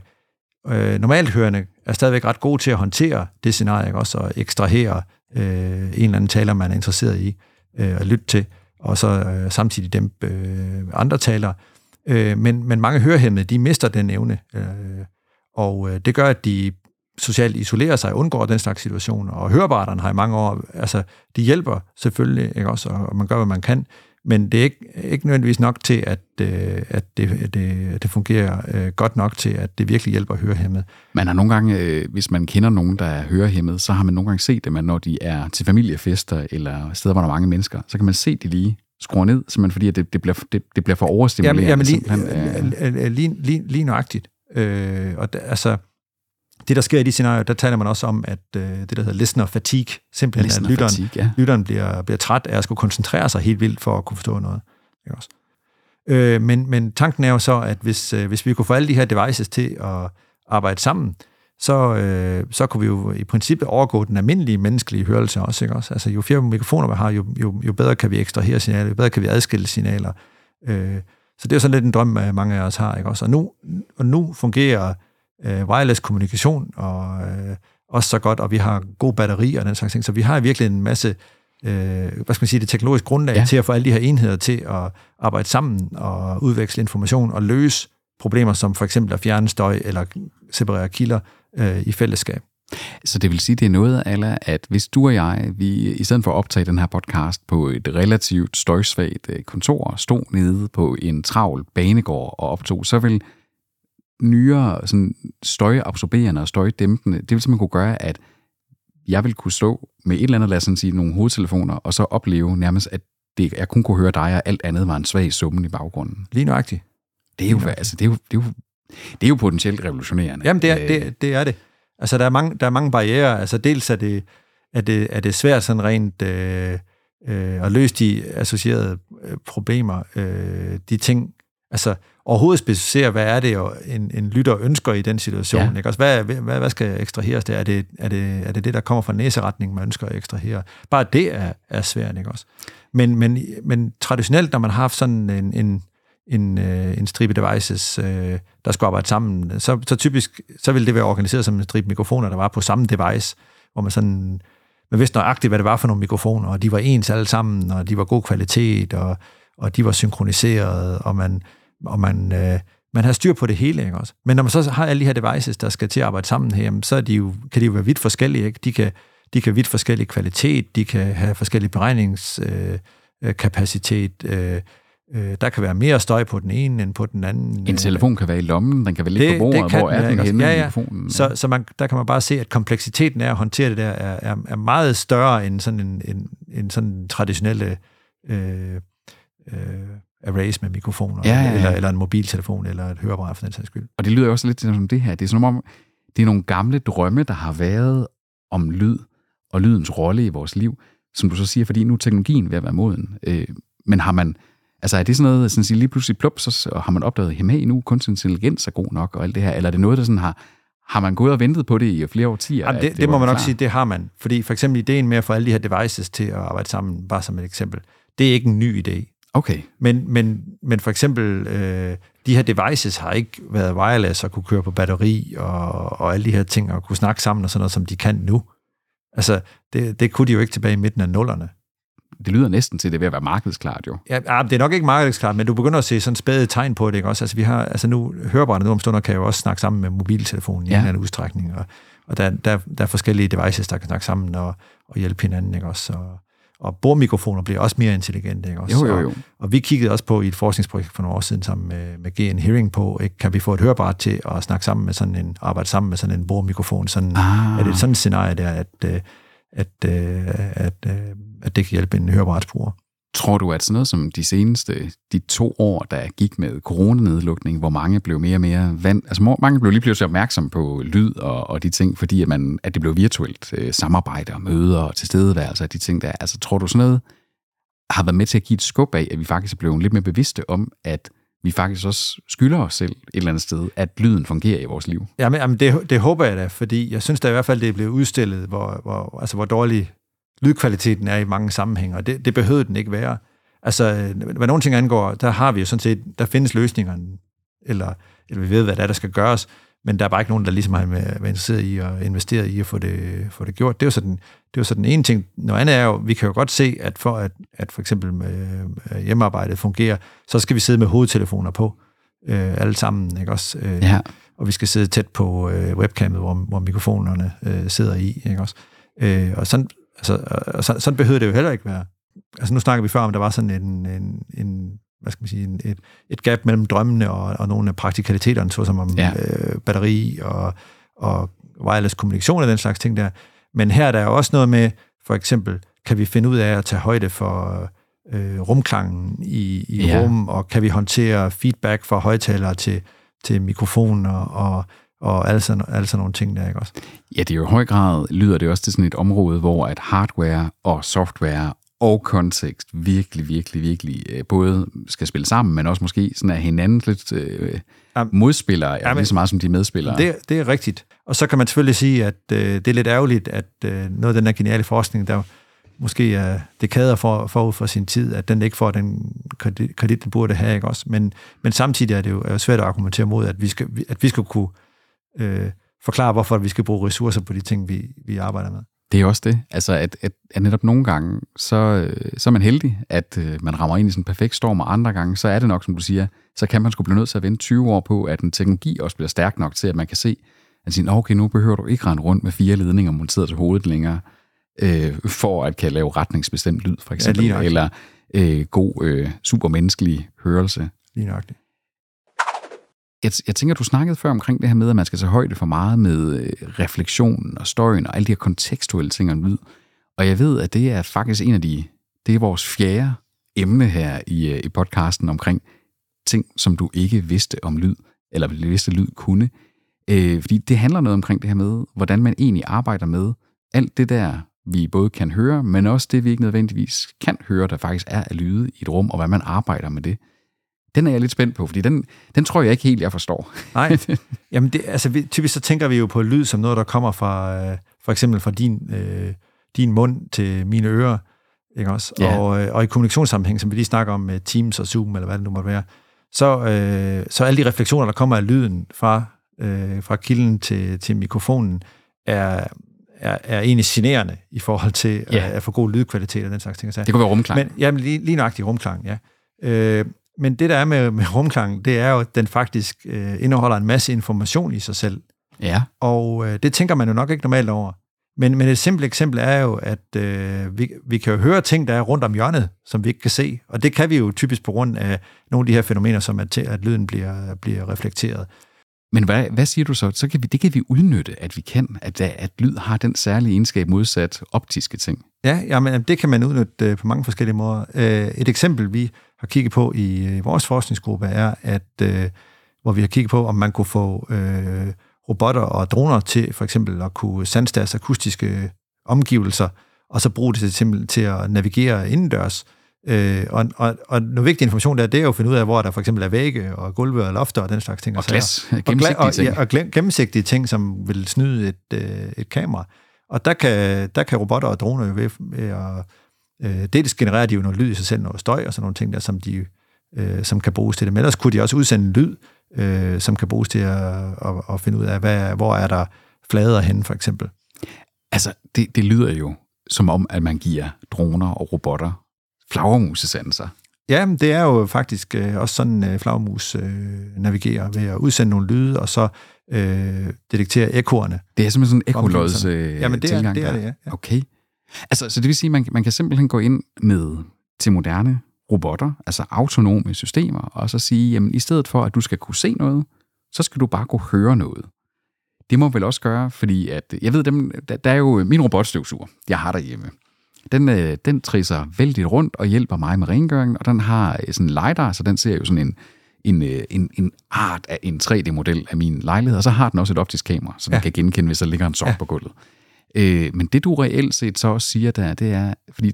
S3: øh, normalt hørende er stadigvæk ret god til at håndtere det scenarie, ikke? Også at ekstrahere øh, en eller anden taler, man er interesseret i øh, at lytte til, og så øh, samtidig dæmpe øh, andre talere. Øh, men, men mange hørehæmmede, de mister den evne, øh, og øh, det gør, at de socialt isolerer sig undgår den slags situationer. Og høreapparaterne har i mange år, altså de hjælper selvfølgelig, ikke også, og man gør, hvad man kan, men det er ikke, ikke nødvendigvis nok til, at, øh, at det, det, det fungerer øh, godt nok til, at det virkelig hjælper hørehæmmet.
S2: Man har nogle gange, øh, hvis man kender nogen, der er hørehæmmet, så har man nogle gange set det, når de er til familiefester eller steder, hvor der er mange mennesker, så kan man se de lige skruer ned, simpelthen fordi at det, det, bliver, det, det bliver for overstimulerende.
S3: Jamen, jamen lige, øh, lige, lige, lige nøjagtigt. Øh, og da, altså, det, der sker i de scenarier, der taler man også om, at øh, det, der hedder listener fatigue, simpelthen listener at lytteren, fatigue, ja. lytteren bliver, bliver træt af at skulle koncentrere sig helt vildt for at kunne forstå noget. Ikke også? Øh, men, men tanken er jo så, at hvis, øh, hvis vi kunne få alle de her devices til at arbejde sammen, så, øh, så kunne vi jo i princippet overgå den almindelige menneskelige hørelse også. Ikke også? Altså, jo flere mikrofoner vi har, jo, jo, jo bedre kan vi ekstrahere signaler, jo bedre kan vi adskille signaler. Øh, så det er jo sådan lidt en drøm, mange af os har. Ikke også? Og nu, og nu fungerer øh, wireless kommunikation, og øh, også så godt, og vi har god batteri og den slags ting. Så vi har virkelig en masse, øh, hvad skal man sige, det teknologiske grundlag ja. til at få alle de her enheder til at arbejde sammen og udveksle information og løse problemer, som for eksempel at fjerne støj eller separere kilder øh, i fællesskab.
S2: Så det vil sige, det er noget af at hvis du og jeg, vi i stedet for at optage den her podcast på et relativt støjsvagt øh, kontor, stod nede på en travl banegård og optog, så vil nyere sådan støjabsorberende og støjdæmpende, det vil simpelthen kunne gøre, at jeg vil kunne stå med et eller andet, lad os sige, nogle hovedtelefoner, og så opleve nærmest, at det, jeg kun kunne høre dig, og alt andet var en svag summen i baggrunden.
S3: Lige nøjagtigt.
S2: Det er jo, altså, det er jo, det er jo Det er jo potentielt revolutionerende.
S3: Jamen, det er
S2: Øh,
S3: det, det, er det. Altså, der er mange, der er mange barriere. Altså, dels er det, er det, er det svært sådan rent øh, øh, at løse de associerede øh, problemer, øh, de ting, altså overhovedet specificere, hvad er det, og en, en lytter ønsker i den situation.
S2: Ja.
S3: Ikke? Altså, hvad, hvad, hvad skal ekstraheres der? Er det, er, det, er det det, der kommer fra næseretningen, man ønsker at ekstrahere? Bare det er, er svært, ikke også? Men, men, men traditionelt, når man har haft sådan en, en, en, øh, en stribe devices, øh, der skulle arbejde sammen, så, så typisk så ville det være organiseret som en stribe mikrofoner, der var på samme device, hvor man sådan man vidste nøjagtigt, hvad det var for nogle mikrofoner, og de var ens alle sammen, og de var god kvalitet, og, og de var synkroniseret, og man, og man, øh, man har styr på det hele, ikke også? Men når man så har alle de her devices, der skal til at arbejde sammen her, så er de jo, kan de jo være vidt forskellige, ikke? De kan, de kan vidt forskellig kvalitet, de kan have forskellig beregningskapacitet, øh, kapacitet, øh, øh, der kan være mere støj på den ene end på den anden.
S2: En telefon kan være i lommen, den kan være lidt på bordet, hvor er den henne,
S3: ja, ja.
S2: mikrofonen?
S3: Så, så man, der kan man bare se, at kompleksiteten af at håndtere det der er, er, er meget større end sådan en, en, en sådan traditionelle øh, øh, arrays med mikrofoner,
S2: Ja, ja, ja.
S3: Eller, eller en mobiltelefon, eller et høreapparat for den sags skyld.
S2: Og det lyder jo også lidt som det her. Det er som om, det er nogle gamle drømme, der har været om lyd og lydens rolle i vores liv, som du så siger, fordi nu er teknologien ved at være moden. Øh, men har man, altså er det sådan noget, sådan at lige pludselig plup, så har man opdaget, at hey, nu kunstig intelligens er god nok og alt det her, eller er det noget, der sådan har, har man gået og ventet på det i flere årtier?
S3: Jamen, det, det, det må man nok
S2: klar?
S3: sige, det har man. Fordi for eksempel ideen med at få alle de her devices til at arbejde sammen, bare som et eksempel, det er ikke en ny idé.
S2: Okay,
S3: Men, men, men for eksempel, øh, de her devices har ikke været wireless og kunne køre på batteri og, og alle de her ting, og kunne snakke sammen og sådan noget, som de kan nu. Altså, det, det kunne de jo ikke tilbage i midten af nullerne.
S2: det lyder næsten til, at det er ved at være markedsklart jo.
S3: Ja, ah, det er nok ikke markedsklart, men du begynder at se sådan spæde tegn på det, ikke også? Altså, vi har, altså nu, hørebrænderne nu om stunder kan jo også snakke sammen med mobiltelefonen i
S2: Ja.
S3: en eller anden udstrækning, og, og der, der, der er forskellige devices, der kan snakke sammen og, og hjælpe hinanden, ikke også? Og, og bordmikrofoner bliver også mere intelligente, ikke også?
S2: Jo, jo, jo.
S3: Og, og vi kiggede også på i et forskningsprojekt for nogle år siden sammen med, med GN Hearing på, ikke? kan vi få et hørebræt til at snakke sammen med sådan en, arbejde sammen med sådan en bordmikrofon? Sådan,
S2: Ah.
S3: Er det sådan et scenarie der, at, øh, at, øh, at, øh, at det kan hjælpe en hørebrætsbruger?
S2: Tror du, at sådan noget som de seneste, de to år, der gik med coronanedlukning, hvor mange blev mere og mere vant, altså hvor mange blev lige pludselig opmærksom på lyd og, og de ting, fordi at, man, at det blev virtuelt øh, samarbejde og møder og tilstedeværelse og de ting der. Altså tror du sådan noget har været med til at give et skub af, at vi faktisk er blevet lidt mere bevidste om, at vi faktisk også skylder os selv et eller andet sted, at lyden fungerer i vores liv?
S3: Jamen, jamen det, det håber jeg da, fordi jeg synes da i hvert fald, det er blevet udstillet, hvor, hvor, altså, hvor dårlig lydkvaliteten er i mange sammenhænge, og det, det behøvede den ikke være. Altså, hvad nogle ting angår, der har vi jo sådan set, der findes løsningerne, eller, eller vi ved, hvad der er, der skal gøres, men der er bare ikke nogen, der ligesom har været interesseret i at investere i at få det, få det gjort. Det er jo sådan, det er jo sådan en ting. Noget andet er jo, vi kan jo godt se, at for at, at for eksempel øh, hjemmearbejdet fungerer, så skal vi sidde med hovedtelefoner på, øh, alle sammen, ikke også? Øh,
S2: Ja.
S3: og vi skal sidde tæt på øh, webcamet, hvor, hvor mikrofonerne øh, sidder i, ikke også? Øh, og sådan, altså, og sådan, sådan behøver det jo heller ikke være. Altså nu snakker vi før om, der var sådan en, en, en hvad skal man sige, en, et, et gap mellem drømmene og, og nogle af praktikaliteterne, såsom om
S2: Ja.
S3: øh, batteri og, og wireless kommunikation og den slags ting der. Men her er der jo også noget med, for eksempel, kan vi finde ud af at tage højde for øh, rumklangen i, i
S2: ja.
S3: rum, og kan vi håndtere feedback fra højtalere til, til mikrofoner og, og alle sådan, alle sådan nogle ting der, ikke også?
S2: Ja, det er jo i høj grad, lyder det også til sådan et område, hvor at hardware og software og kontekst virkelig, virkelig, virkelig øh, både skal spille sammen, men også måske sådan er hinanden lidt øh,
S3: Jamen-
S2: modspillere, ja, lige så meget som de er medspillere.
S3: Det, det er rigtigt. Og så kan man selvfølgelig sige, at øh, det er lidt ærgerligt, at øh, noget af den her geniale forskning, der måske er dekader for, forud for sin tid, at den ikke får den kredit, kredit den burde have, ikke også? Men, men samtidig er det jo er jo svært at argumentere mod, at vi skal, at vi skal kunne øh, forklare, hvorfor vi skal bruge ressourcer på de ting, vi, vi arbejder med.
S2: Det er også det. Altså, at, at, at netop nogle gange, så, øh, så er man heldig, at øh, man rammer ind i sådan en perfekt storm, og andre gange, så er det nok, som du siger, så kan man sgu blive nødt til at vente 20 år på, at en teknologi også bliver stærk nok til, at man kan se, at sige, okay, nu behøver du ikke rende rundt med fire ledninger monteret til hovedet længere, øh, for at kan lave retningsbestemt lyd, for eksempel,
S3: nok.
S2: eller øh, god, øh, supermenneskelig hørelse.
S3: Lige nok det.
S2: Jeg, jeg tænker, du snakkede før omkring det her med, at man skal tage højde for meget med øh, refleksionen og støjen og alle de her kontekstuelle ting og lyd. Og jeg ved, at det er faktisk en af de, det er vores fjerde emne her i, øh, i podcasten omkring ting, som du ikke vidste om lyd. eller bevidste lyd kunne. Øh, fordi det handler noget omkring det her med, hvordan man egentlig arbejder med alt det der, vi både kan høre, men også det, vi ikke nødvendigvis kan høre, der faktisk er af lyde i et rum, og hvad man arbejder med det. Den er jeg lidt spændt på, fordi den, den tror jeg ikke helt, jeg forstår.
S3: Nej, jamen det, altså vi, typisk så tænker vi jo på lyd som noget, der kommer fra, øh, for eksempel fra din, øh, din mund til mine ører, ikke også?
S2: Ja.
S3: Og, øh, og i kommunikationssammenhæng, som vi lige snakker om med Teams og Zoom, eller hvad det nu måtte være, så, øh, så alle de refleksioner, der kommer af lyden fra, øh, fra kilden til, til mikrofonen, er, er, er egentlig generende i forhold til
S2: Ja.
S3: at, at få god lydkvalitet og den slags ting. sager.
S2: Det kunne være rumklang.
S3: Men, jamen, lige, lige nøjagtigt rumklang, ja. Øh, men det, der er med, med rumklang, det er jo, at den faktisk øh, indeholder en masse information i sig selv.
S2: ja,
S3: Og øh, det tænker man jo nok ikke normalt over. Men, men et simpelt eksempel er jo, at øh, vi, vi kan jo høre ting, der er rundt om hjørnet, som vi ikke kan se. Og det kan vi jo typisk på grund af nogle af de her fænomener, som er til, at lyden bliver, bliver reflekteret.
S2: Men hvad, hvad siger du så? så kan vi, det kan vi udnytte, at vi kan, at, at lyd har den særlige egenskab modsat optiske ting.
S3: Ja, jamen, det kan man udnytte øh, på mange forskellige måder. Øh, et eksempel, vi har kigget på i øh, vores forskningsgruppe, er, at hvor vi har kigget på, om man kunne få øh, robotter og droner til for eksempel at kunne sanse deres akustiske omgivelser, og så bruge det til, simpelthen til at navigere indendørs. Øh, og, og, og noget vigtig information der, det er jo at finde ud af, hvor der for eksempel er vægge og gulve og lofter og den slags ting.
S2: Og glas,
S3: og, gla-
S2: gennemsigtige
S3: og,
S2: ting.
S3: ja, og gennemsigtige ting, som vil snyde et, øh, et kamera. Og der kan, der kan robotter og droner jo ved, ved at... Øh, dels genererer de jo noget lyd i sig selv, noget støj og sådan nogle ting der, som, de, øh, som kan bruges til det. Men ellers kunne de også udsende lyd, øh, som kan bruges til at, at, at finde ud af, hvad, hvor er der flader henne, for eksempel.
S2: Altså, det, det lyder jo som om, at man giver droner og robotter flagermusesanser.
S3: Ja, men det er jo faktisk øh, også sådan, øh, flagmus øh, navigerer ved at udsende nogle lyde, og så øh, detektere ekoerne.
S2: Det er simpelthen sådan en ekolods øh,
S3: Jamen, det er-
S2: tilgang
S3: det er det, ja. Ja.
S2: Okay. Altså, så det vil sige, at man, man kan simpelthen gå ind med til moderne robotter, altså autonome systemer, og så sige, jamen i stedet for, at du skal kunne se noget, så skal du bare kunne høre noget. Det må vel også gøre, fordi at, jeg ved, dem, der, der er jo min robotstøvsuger, jeg har derhjemme. Den, øh, den trisser vældig rundt og hjælper mig med rengøringen, og den har øh, sådan en LiDAR, så den ser jo sådan en, en, øh, en, en art af en 3D-model af min lejlighed, og så har den også et optisk kamera, så den
S3: Ja.
S2: kan genkende, hvis der ligger en sok
S3: Ja.
S2: på gulvet. Øh, men det du reelt set så også siger der, det er, fordi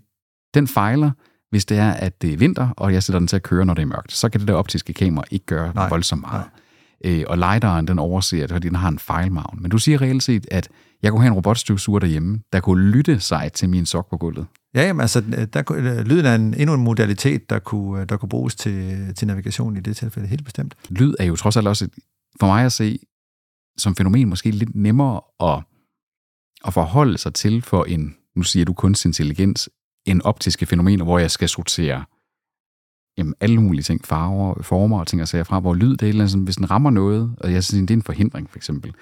S2: den fejler, hvis det er, at det er vinter, og jeg sætter den til at køre, når det er mørkt. Så kan det der optiske kamera ikke gøre
S3: Nej,
S2: Nej. voldsomt meget. Øh, og lidaren, den overser det, fordi den har en fejlmavn. Men du siger reelt set, at jeg kunne have en robotstøvsuger derhjemme, der kunne lytte sig til min sok på gulvet.
S3: Ja, jamen, altså, der, kunne- øh, lyden er en, endnu en modalitet, der kunne, øh, der kunne bruges til, til navigation i det tilfælde, helt bestemt.
S2: Lyd er jo trods alt også, et, for mig at se, som fænomen måske lidt nemmere at, at forholde sig til for en, nu siger du kunstig intelligens, en optiske fænomener, hvor jeg skal sortere jamen, alle mulige ting, farver, former og ting og sager fra, hvor lyd det er et eller andet, sådan, hvis den rammer noget, og jeg synes, det er en forhindring for eksempel.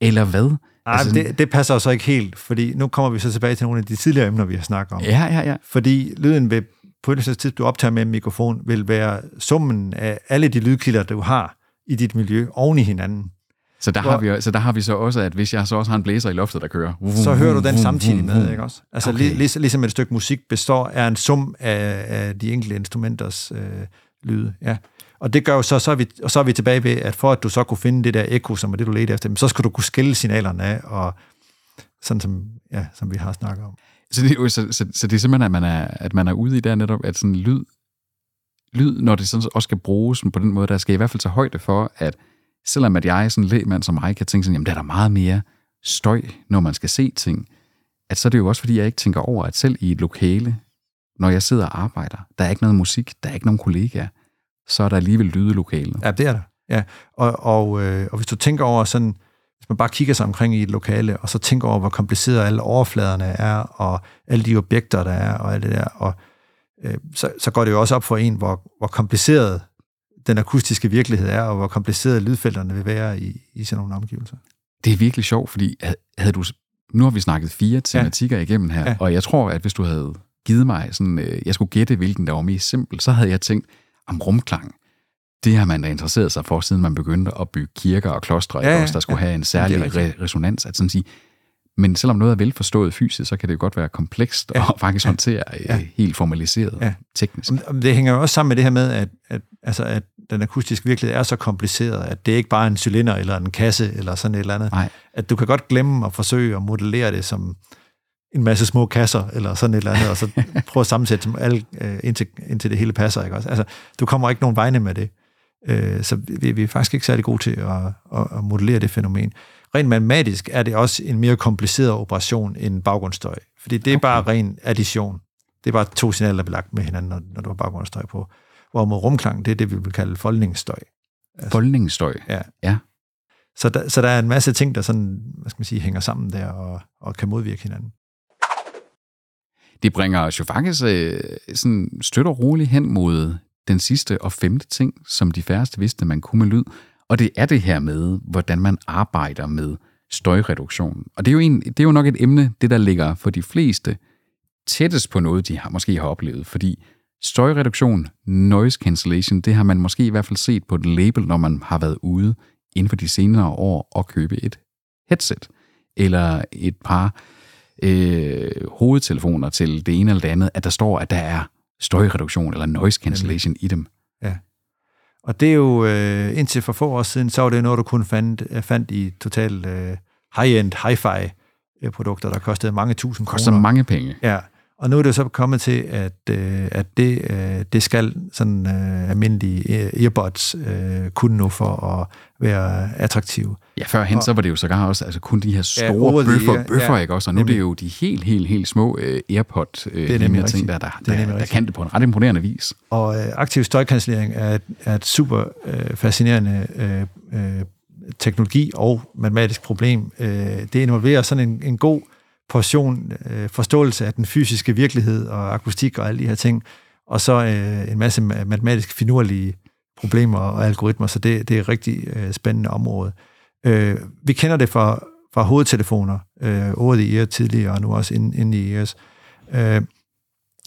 S2: Eller hvad?
S3: Nej,
S2: Altså,
S3: det, det passer så ikke helt, fordi nu kommer vi så tilbage til nogle af de tidligere emner, vi har snakket om.
S2: Ja, ja, ja.
S3: Fordi lyden vil på et eller andet tidspunkt, du optager med en mikrofon, vil være summen af alle de lydkilder, du har i dit miljø oven i hinanden.
S2: Så der,
S3: Hvor-
S2: har vi, så der har vi så også, at hvis jeg så også har en blæser i loftet, der kører,
S3: Så hører du den samtidig med, ikke også? Altså
S2: Okay.
S3: okay. lig, ligesom et stykke musik består af en sum af, af de enkelte instrumenters øh, lyde. Ja. Og det gør jo så, så er, vi, og så er vi tilbage ved, at for at du så kunne finde det der ekko, som er det, du ledte efter, så skal du kunne skille signalerne af, og sådan som, ja, som vi har snakket om.
S2: Så det, er jo, så, så, så det er simpelthen, at man er, at man er ude i der netop, at sådan lyd, lyd, når det sådan også skal bruges på den måde, der skal i hvert fald tage højde for, at selvom at jeg, sådan en lægmand som mig, kan tænke sådan, jamen der er der meget mere støj, når man skal se ting, at så er det jo også, fordi jeg ikke tænker over, at selv i et lokale, når jeg sidder og arbejder, der er ikke noget musik, der er ikke nogen kollegaer, så er der alligevel lyde lokalet.
S3: Ja, det er der. Ja. Og, og, øh, og hvis du tænker over sådan, hvis man bare kigger sig omkring i et lokale, og så tænker over, hvor komplicerede alle overfladerne er, og alle de objekter, der er, og alt det der, og øh, så, så går det jo også op for en, hvor, hvor kompliceret den akustiske virkelighed er, og hvor komplicerede lydfelterne vil være i, i sådan nogle omgivelser.
S2: Det er virkelig sjovt, fordi ha- havde du... Nu har vi snakket fire tematikker ja. igennem her. Ja. og jeg tror, at hvis du havde givet mig sådan, øh, jeg skulle gætte, hvilken der var mest simpel, så havde jeg tænkt, om rumklang, det har man da interesseret sig for, siden man begyndte at bygge kirker og klostre, ja,
S3: Ja,
S2: også, der skulle
S3: ja.
S2: have en særlig re- resonans. At sådan sige, men selvom noget er velforstået fysisk, så kan det jo godt være komplekst ja, og faktisk ja, håndtere ja,
S3: ja.
S2: helt formaliseret ja. Teknisk.
S3: Det hænger jo også sammen med det her med, at, at, altså, at den akustiske virkelighed er så kompliceret, at det ikke bare er en cylinder eller en kasse eller sådan et eller andet.
S2: Nej.
S3: At du kan godt glemme at forsøge at modellere det som en masse små kasser eller sådan et eller andet, og så prøve at sammensætte dem alle, øh, indtil, indtil det hele passer. Ikke også? Altså, du kommer ikke nogen vegne med det. Øh, så vi, vi er faktisk ikke særlig gode til at, at, at modellere det fænomen. Rent matematisk er det også en mere kompliceret operation end baggrundsstøj, fordi det er okay. bare ren addition. Det er bare to signaler, der er belagt med hinanden, når, når du har baggrundsstøj på. Hvorimod rumklang, det er det, vi vil kalde foldningsstøj.
S2: Altså, foldningsstøj?
S3: Ja.
S2: ja.
S3: Så der, så der er en masse ting, der sådan, hvad skal man sige, hænger sammen der og, og kan modvirke hinanden.
S2: Det bringer os jo faktisk øh, sådan støt og roligt hen mod den sidste og femte ting, som de færreste vidste, man kunne med lyd. Og det er det her med, hvordan man arbejder med støjreduktion. Og det er jo, en, det er jo nok et emne, det der ligger for de fleste tættest på noget, de har, måske har oplevet. Fordi støjreduktion, noise cancellation, det har man måske i hvert fald set på et label, når man har været ude inden for de senere år og købe et headset eller et par øh, hovedtelefoner til det ene eller det andet, at der står, at der er støjreduktion eller noise cancellation i dem.
S3: Ja. Og det er jo, øh, indtil for få år siden, så var det noget, du kun fandt, øh, fandt i totalt øh, high-end, hi-fi øh, produkter, der kostede mange tusind kroner.
S2: Koster mange penge.
S3: Ja, og nu er det så kommet til, at, øh, at det, øh, det skal sådan øh, almindelige øh, earbuds øh, kunne nu for at være attraktive.
S2: Ja, førhen og, så var det jo sågar også altså kun de her store ja, bøffer, ja, bøffer ja, ikke også? Og nu er det jo de helt, helt, helt små øh, AirPod øh, det er nemlig ting, der, der, der, der, der kan det på en ret imponerende vis.
S3: Og øh, aktiv støjkancellering er, er et super øh, fascinerende øh, øh, teknologi og matematisk problem. Øh, det involverer sådan en, en god portion øh, forståelse af den fysiske virkelighed og akustik og alle de her ting, og så øh, en masse matematisk finurlige problemer og algoritmer, så det, det er et rigtig øh, spændende område. Øh, vi kender det fra, fra hovedtelefoner, øh, over the ear tidligere, og nu også inde ind i ears. Øh,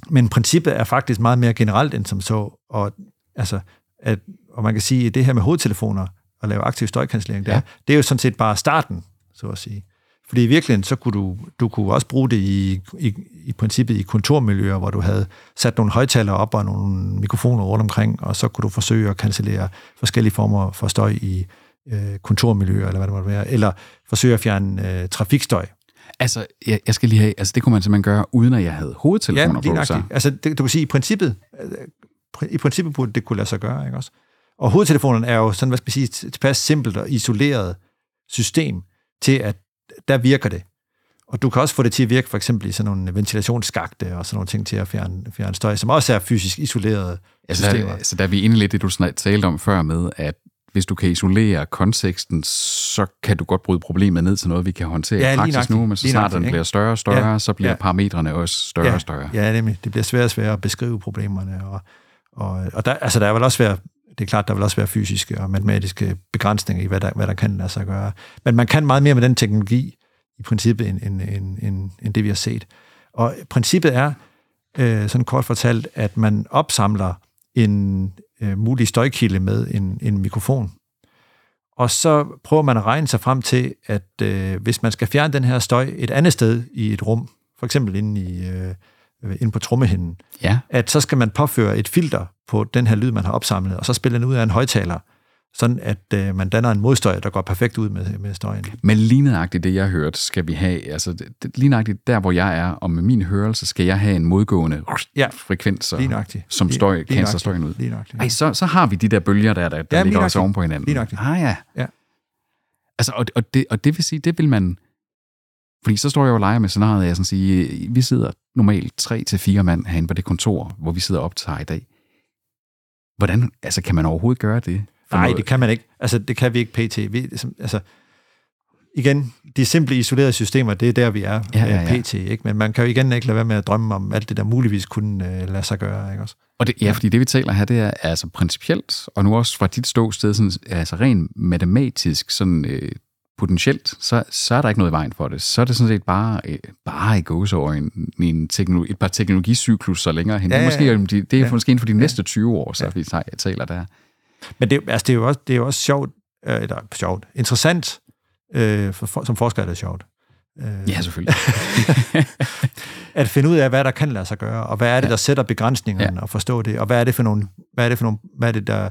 S3: men princippet er faktisk meget mere generelt end som så, og, altså, at, og man kan sige, at det her med hovedtelefoner, og lave aktiv støjkancellering, ja. der, det er jo sådan set bare starten, så at sige. Fordi i virkeligheden, så kunne du, du kunne også bruge det i, i, i princippet i kontormiljøer, hvor du havde sat nogle højtalere op og nogle mikrofoner rundt omkring, og så kunne du forsøge at cancellere forskellige former for støj i øh, kontormiljøer, eller hvad det måtte være, eller forsøge at fjerne øh, trafikstøj.
S2: Altså, jeg, jeg skal lige have, altså det kunne man simpelthen gøre, uden at jeg havde hovedtelefoner
S3: ja, på, så? Altså, det, du kan sige, i princippet, øh, i princippet burde det kunne lade sig gøre, ikke også? Og hovedtelefonerne er jo sådan, hvad skal man sige, tilpas simpelt og isoleret system til, at der virker det. Og du kan også få det til at virke for eksempel i sådan nogle ventilationsskagte og sådan nogle ting til at fjerne, fjerne støj, som også er fysisk isolerede
S2: altså, systemer. Der, så der er vi inde lidt det, du talte om før med, at hvis du kan isolere konteksten, så kan du godt bryde problemet ned til noget, vi kan håndtere ja, i praksis nu, men så snart den bliver større og større, ja, så bliver ja. parametrene også større
S3: ja,
S2: og større.
S3: Ja, nemlig. Det bliver sværere og sværere at beskrive problemerne. Og, og, og der, altså, der vil også være det er klart, der vil også være fysiske og matematiske begrænsninger i, hvad der, hvad der kan lade sig gøre. Men man kan meget mere med den teknologi i princippet, end, end, end, end, end det, vi har set. Og princippet er, øh, sådan kort fortalt, at man opsamler en øh, mulig støjkilde med en, en mikrofon. Og så prøver man at regne sig frem til, at øh, hvis man skal fjerne den her støj et andet sted i et rum, for eksempel inde, i, øh, inde på trommehinden,
S2: ja.
S3: at så skal man påføre et filter på den her lyd, man har opsamlet, og så spille den ud af en højtaler, sådan at øh, man danner en modstøj, der går perfekt ud med, med støjen.
S2: Men lignagtigt det, jeg hørte, skal vi have, altså det, lignagtigt der, hvor jeg er, og med min hørelse, skal jeg have en modgående ja, frekvens, som støj, kaster støjen ud. Ej, så, så har vi de der bølger der, der, der ja, ligger også oven på hinanden.
S3: Lignagtigt.
S2: Ah ja.
S3: ja.
S2: Altså, og, og, det, og det vil sige, det vil man, fordi så står jeg jo og leger med scenariet, at jeg sådan sige, vi sidder normalt tre til fire mand herinde på det kontor, hvor vi sidder op til i dag. Hvordan, altså kan man overhovedet gøre det?
S3: Nej, noget? det kan man ikke. Altså, det kan vi ikke pt. Vi, altså, igen, de simple isolerede systemer, det er der, vi er ja, ja, ja. pt. Ikke? Men man kan jo igen ikke lade være med at drømme om alt det, der muligvis kunne uh, lade sig gøre. Ikke også?
S2: Og det, ja, fordi det vi taler her, det er altså principielt, og nu også fra dit ståsted, sådan, altså rent matematisk, sådan øh, potentielt, så, så er der ikke noget i vejen for det. Så er det sådan set bare, øh, bare i gåseøjen en teknologi, et par teknologicyklus længere hen. Ja, ja, ja. Det er måske, det er ja. måske inden for de næste 20 år, så ja. vi taler der.
S3: Men det, altså, det, er jo også, det er jo også sjovt, øh, eller sjovt, interessant, øh, for, for, som forsker er det sjovt.
S2: Øh, ja, selvfølgelig.
S3: at finde ud af, hvad der kan lade sig gøre, og hvad er det, ja. der sætter begrænsningerne, ja. og forstå det, og hvad er det for nogle, hvad er det for nogle, hvad er det, der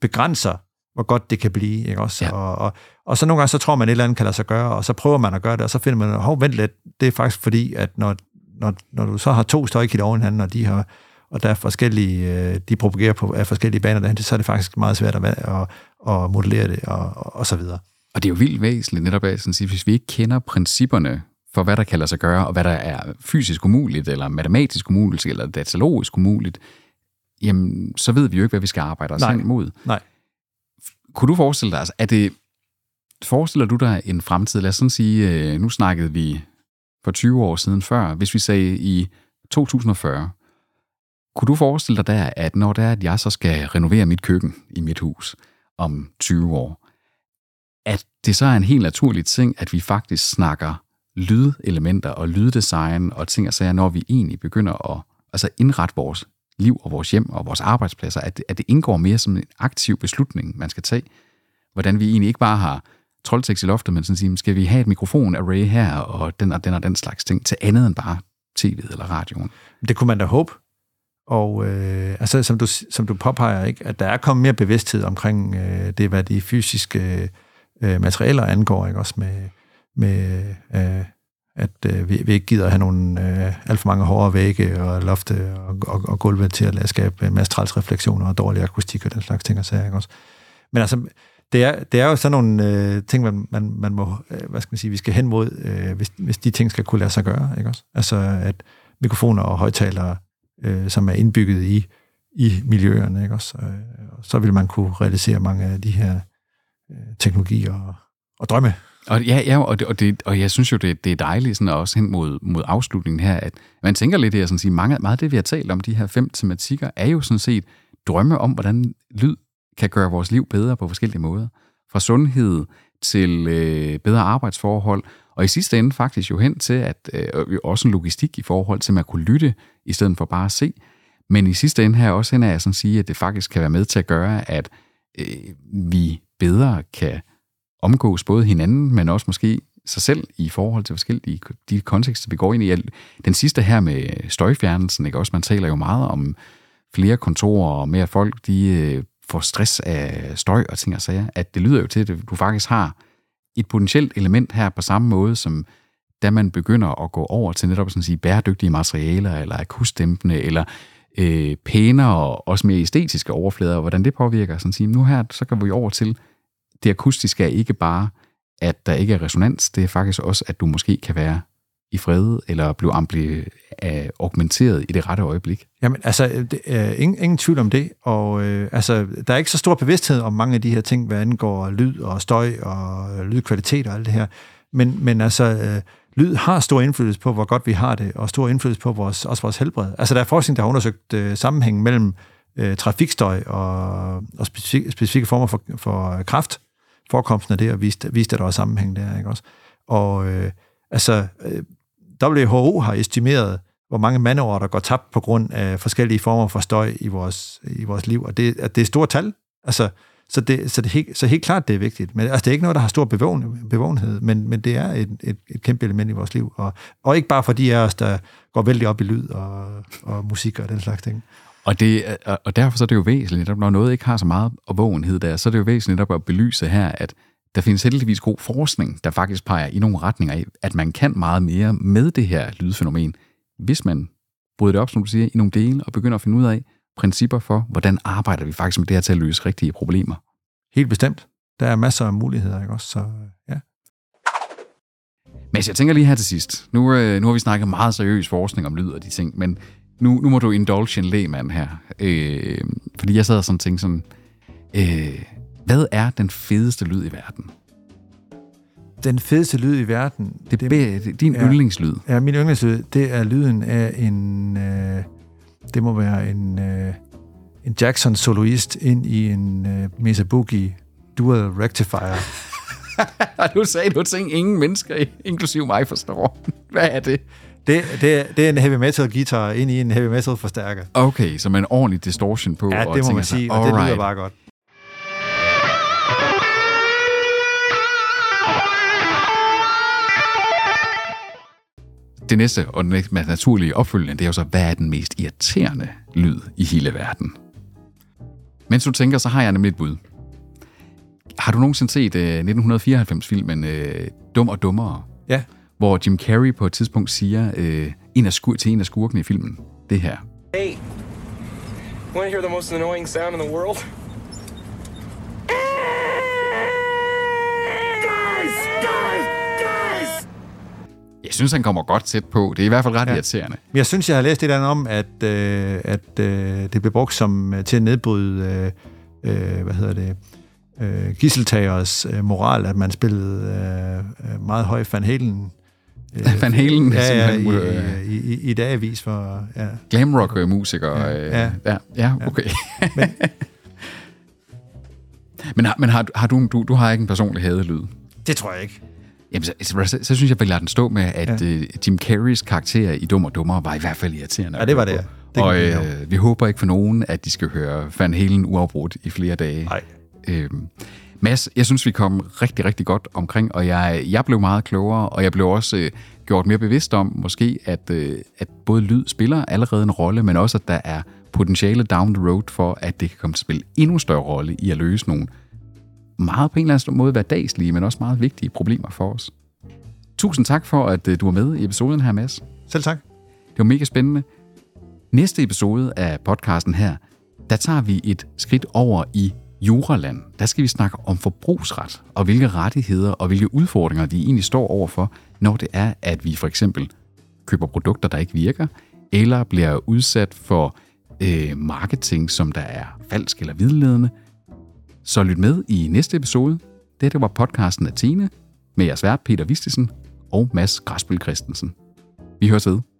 S3: begrænser, hvor godt det kan blive. Ikke? Også, ja. og, og, og så nogle gange, så tror man, at et eller andet kan lade sig gøre, og så prøver man at gøre det, og så finder man, hov, vent lidt, det er faktisk fordi, at når, når, når du så har to støjkit over hinanden, og de har og der er forskellige, øh, de propagerer på af forskellige baner derhen, så er det faktisk meget svært at, at, at modellere det, og, og, og så videre.
S2: Og det er jo vildt væsentligt netop at sige, hvis vi ikke kender principperne for, hvad der kan lade sig gøre, og hvad der er fysisk umuligt, eller matematisk umuligt, eller datalogisk umuligt, jamen, så ved vi jo ikke, hvad vi skal arbejde os hen imod.
S3: Nej.
S2: Kunne du forestille dig, altså, er det, forestiller du dig en fremtid, lad os sådan sige, øh, nu snakkede vi for 20 år siden før, hvis vi sagde i 2040, kunne du forestille dig der, at når det er, at jeg så skal renovere mit køkken i mit hus om 20 år, at det så er en helt naturlig ting, at vi faktisk snakker lydelementer og lyddesign og ting og sager, når vi egentlig begynder at altså indrette vores liv og vores hjem og vores arbejdspladser, at, at det indgår mere som en aktiv beslutning, man skal tage. Hvordan vi egentlig ikke bare har troldtekst i loftet, men sådan sige, skal vi have et mikrofon-array her, og den og den og den slags ting, til andet end bare tv'et eller radioen.
S3: Det kunne man da håbe. Og øh, altså, som, du, som du påpeger, ikke, at der er kommet mere bevidsthed omkring øh, det, hvad de fysiske øh, materialer angår, ikke? også med, med øh, at øh, vi, vi ikke gider have nogle øh, alt for mange hårde vægge og lofte og, og, og gulve til at lade skabe en masse trælsreflektioner og dårlig akustik og den slags ting og sager. Ikke også? Men altså, det er, det er jo sådan nogle øh, ting, man, man, man må, øh, hvad skal man sige, vi skal hen mod, øh, hvis, hvis de ting skal kunne lade sig gøre. Ikke også? Altså, at mikrofoner og højtalere, øh, som er indbygget i, i miljøerne, ikke også? Øh, så vil man kunne realisere mange af de her øh, teknologier og, og drømme.
S2: Og, ja, ja og, det, og, det, og jeg synes jo, det, det er dejligt sådan også hen mod, mod afslutningen her, at man tænker lidt, at sådan sige, mange, meget af det, vi har talt om, de her fem tematikker, er jo sådan set drømme om, hvordan lyd kan gøre vores liv bedre på forskellige måder. Fra sundhed til øh, bedre arbejdsforhold, og i sidste ende faktisk jo hen til, at øh, også en logistik i forhold til, at man kunne lytte, i stedet for bare at se. Men i sidste ende her også hen er jeg sådan at sige, at det faktisk kan være med til at gøre, at øh, vi bedre kan omgås både hinanden, men også måske sig selv i forhold til forskellige de kontekster, vi går ind i. Den sidste her med støjfjernelsen, ikke? også man taler jo meget om flere kontorer og mere folk, de øh, får stress af støj og ting og sager, at det lyder jo til, at du faktisk har et potentielt element her på samme måde, som da man begynder at gå over til netop sådan at sige bæredygtige materialer, eller akustdæmpende, eller øh, pænere og også mere æstetiske overflader, og hvordan det påvirker. Sådan at sige, nu her, så går vi over til, det akustiske er ikke bare, at der ikke er resonans, det er faktisk også, at du måske kan være i fred, eller blive ampli, uh, øh, augmenteret i det rette øjeblik.
S3: Jamen, altså, det uh, ingen, ingen tvivl om det, og uh, altså, der er ikke så stor bevidsthed om mange af de her ting, hvad angår lyd og støj og lydkvalitet og alt det her, men, men altså, uh, lyd har stor indflydelse på, hvor godt vi har det, og stor indflydelse på vores, også vores helbred. Altså, der er forskning, der har undersøgt uh, sammenhængen mellem uh, trafikstøj og, og specifikke, specifikke former for, for kraft, forekomsten af det, og viste, viste at der var sammenhæng der, ikke også? Og øh, altså, øh, WHO har estimeret, hvor mange mandeår, der går tabt på grund af forskellige former for støj i vores, i vores liv, og det, at det er store tal. Altså, så, det, så, det helt, så helt klart, det er vigtigt. Men, altså, det er ikke noget, der har stor bevågen, bevågenhed, men, men det er et, et, et kæmpe element i vores liv. Og, og ikke bare for de af os, der går vældig op i lyd og, og musik og den slags ting.
S2: Og, det, og derfor så er det jo væsentligt, når noget ikke har så meget opvågenhed der, så er det jo væsentligt at belyse her, at der findes heldigvis god forskning, der faktisk peger i nogle retninger af, at man kan meget mere med det her lydfænomen, hvis man bryder det op, som du siger, i nogle dele, og begynder at finde ud af principper for, hvordan arbejder vi faktisk med det her til at løse rigtige problemer.
S3: Helt bestemt. Der er masser af muligheder, ikke også? Så, ja.
S2: Men jeg tænker lige her til sidst. Nu, øh, nu har vi snakket meget seriøs forskning om lyd og de ting, men nu, nu må du indulge en lægmand her. Øh, fordi jeg sad og sådan tænkte sådan, øh, hvad er den fedeste lyd i verden?
S3: Den fedeste lyd i verden?
S2: Det, det, det din ja, yndlingslyd.
S3: Ja, min yndlingslyd, det er lyden af en... Øh, det må være en, øh, en Jackson soloist ind i en øh, Mesa Boogie Dual Rectifier.
S2: du sagde du ting, ingen mennesker, inklusive mig, forstår. Hvad er det?
S3: Det, det, det er en heavy metal guitar ind i en heavy metal forstærker.
S2: Okay, så med en ordentlig distortion på.
S3: Ja, det må man sige, og det lyder bare godt.
S2: Det næste og den naturlige opfølgende, det er jo så, hvad er den mest irriterende lyd i hele verden? Mens du tænker, så har jeg nemlig et bud. Har du nogensinde set uh, 1994-filmen uh, Dum og Dummere?
S3: Ja.
S2: Hvor Jim Carrey på et tidspunkt siger uh, en af skur- til en af skurkene i filmen, det her.
S5: Hey, want to hear the most annoying sound in the world? Guys, guys, guys!
S2: Jeg synes, han kommer godt tæt på. Det er i hvert fald ret ja. Irriterende.
S3: Men jeg synes, jeg har læst et eller andet om, at, øh, at øh, det blev brugt som, øh, til at nedbryde, øh, øh, hvad hedder det, øh, gisseltagers øh, moral, at man spillede øh, øh, meget høj Van Halen. Øh,
S2: Van Halen
S3: ja, ja, i,
S2: øh,
S3: i, i, i dagavis for... Ja.
S2: Glamrock-musiker.
S3: Ja,
S2: øh,
S3: ja.
S2: ja, ja okay. men har, men har, du- har du, du, du har ikke en personlig hadelyd?
S3: Det tror jeg ikke.
S2: Jamen, så, så, så, så synes jeg, at vi lader den stå med, at ja. uh, Jim Carreys karakter i Dum og Dummere var i hvert fald irriterende.
S3: Ja, det var det, ja. Det
S2: og øh, vi håber ikke for nogen, at de skal høre Van Halen uafbrudt i flere dage.
S3: Nej.
S2: Øhm, Mads, jeg synes, vi kom rigtig, rigtig godt omkring, og jeg, jeg blev meget klogere, og jeg blev også øh, gjort mere bevidst om, måske, at, øh, at både lyd spiller allerede en rolle, men også, at der er potentiale down the road for, at det kan komme til at spille endnu større rolle i at løse nogle meget på en eller anden måde hverdagslige, men også meget vigtige problemer for os. Tusind tak for, at øh, du var med i episoden her, Mads.
S3: Selv tak.
S2: Det var mega spændende. Næste episode af podcasten her, der tager vi et skridt over i Juraland. Der skal vi snakke om forbrugsret, og hvilke rettigheder og hvilke udfordringer vi egentlig står overfor, når det er, at vi for eksempel køber produkter, der ikke virker, eller bliver udsat for øh, marketing, som der er falsk eller vidledende. Så lyt med i næste episode. Dette var podcasten Athene med jeres vært Peter Vistisen og Mads Græsbøl Christensen. Vi høres ved.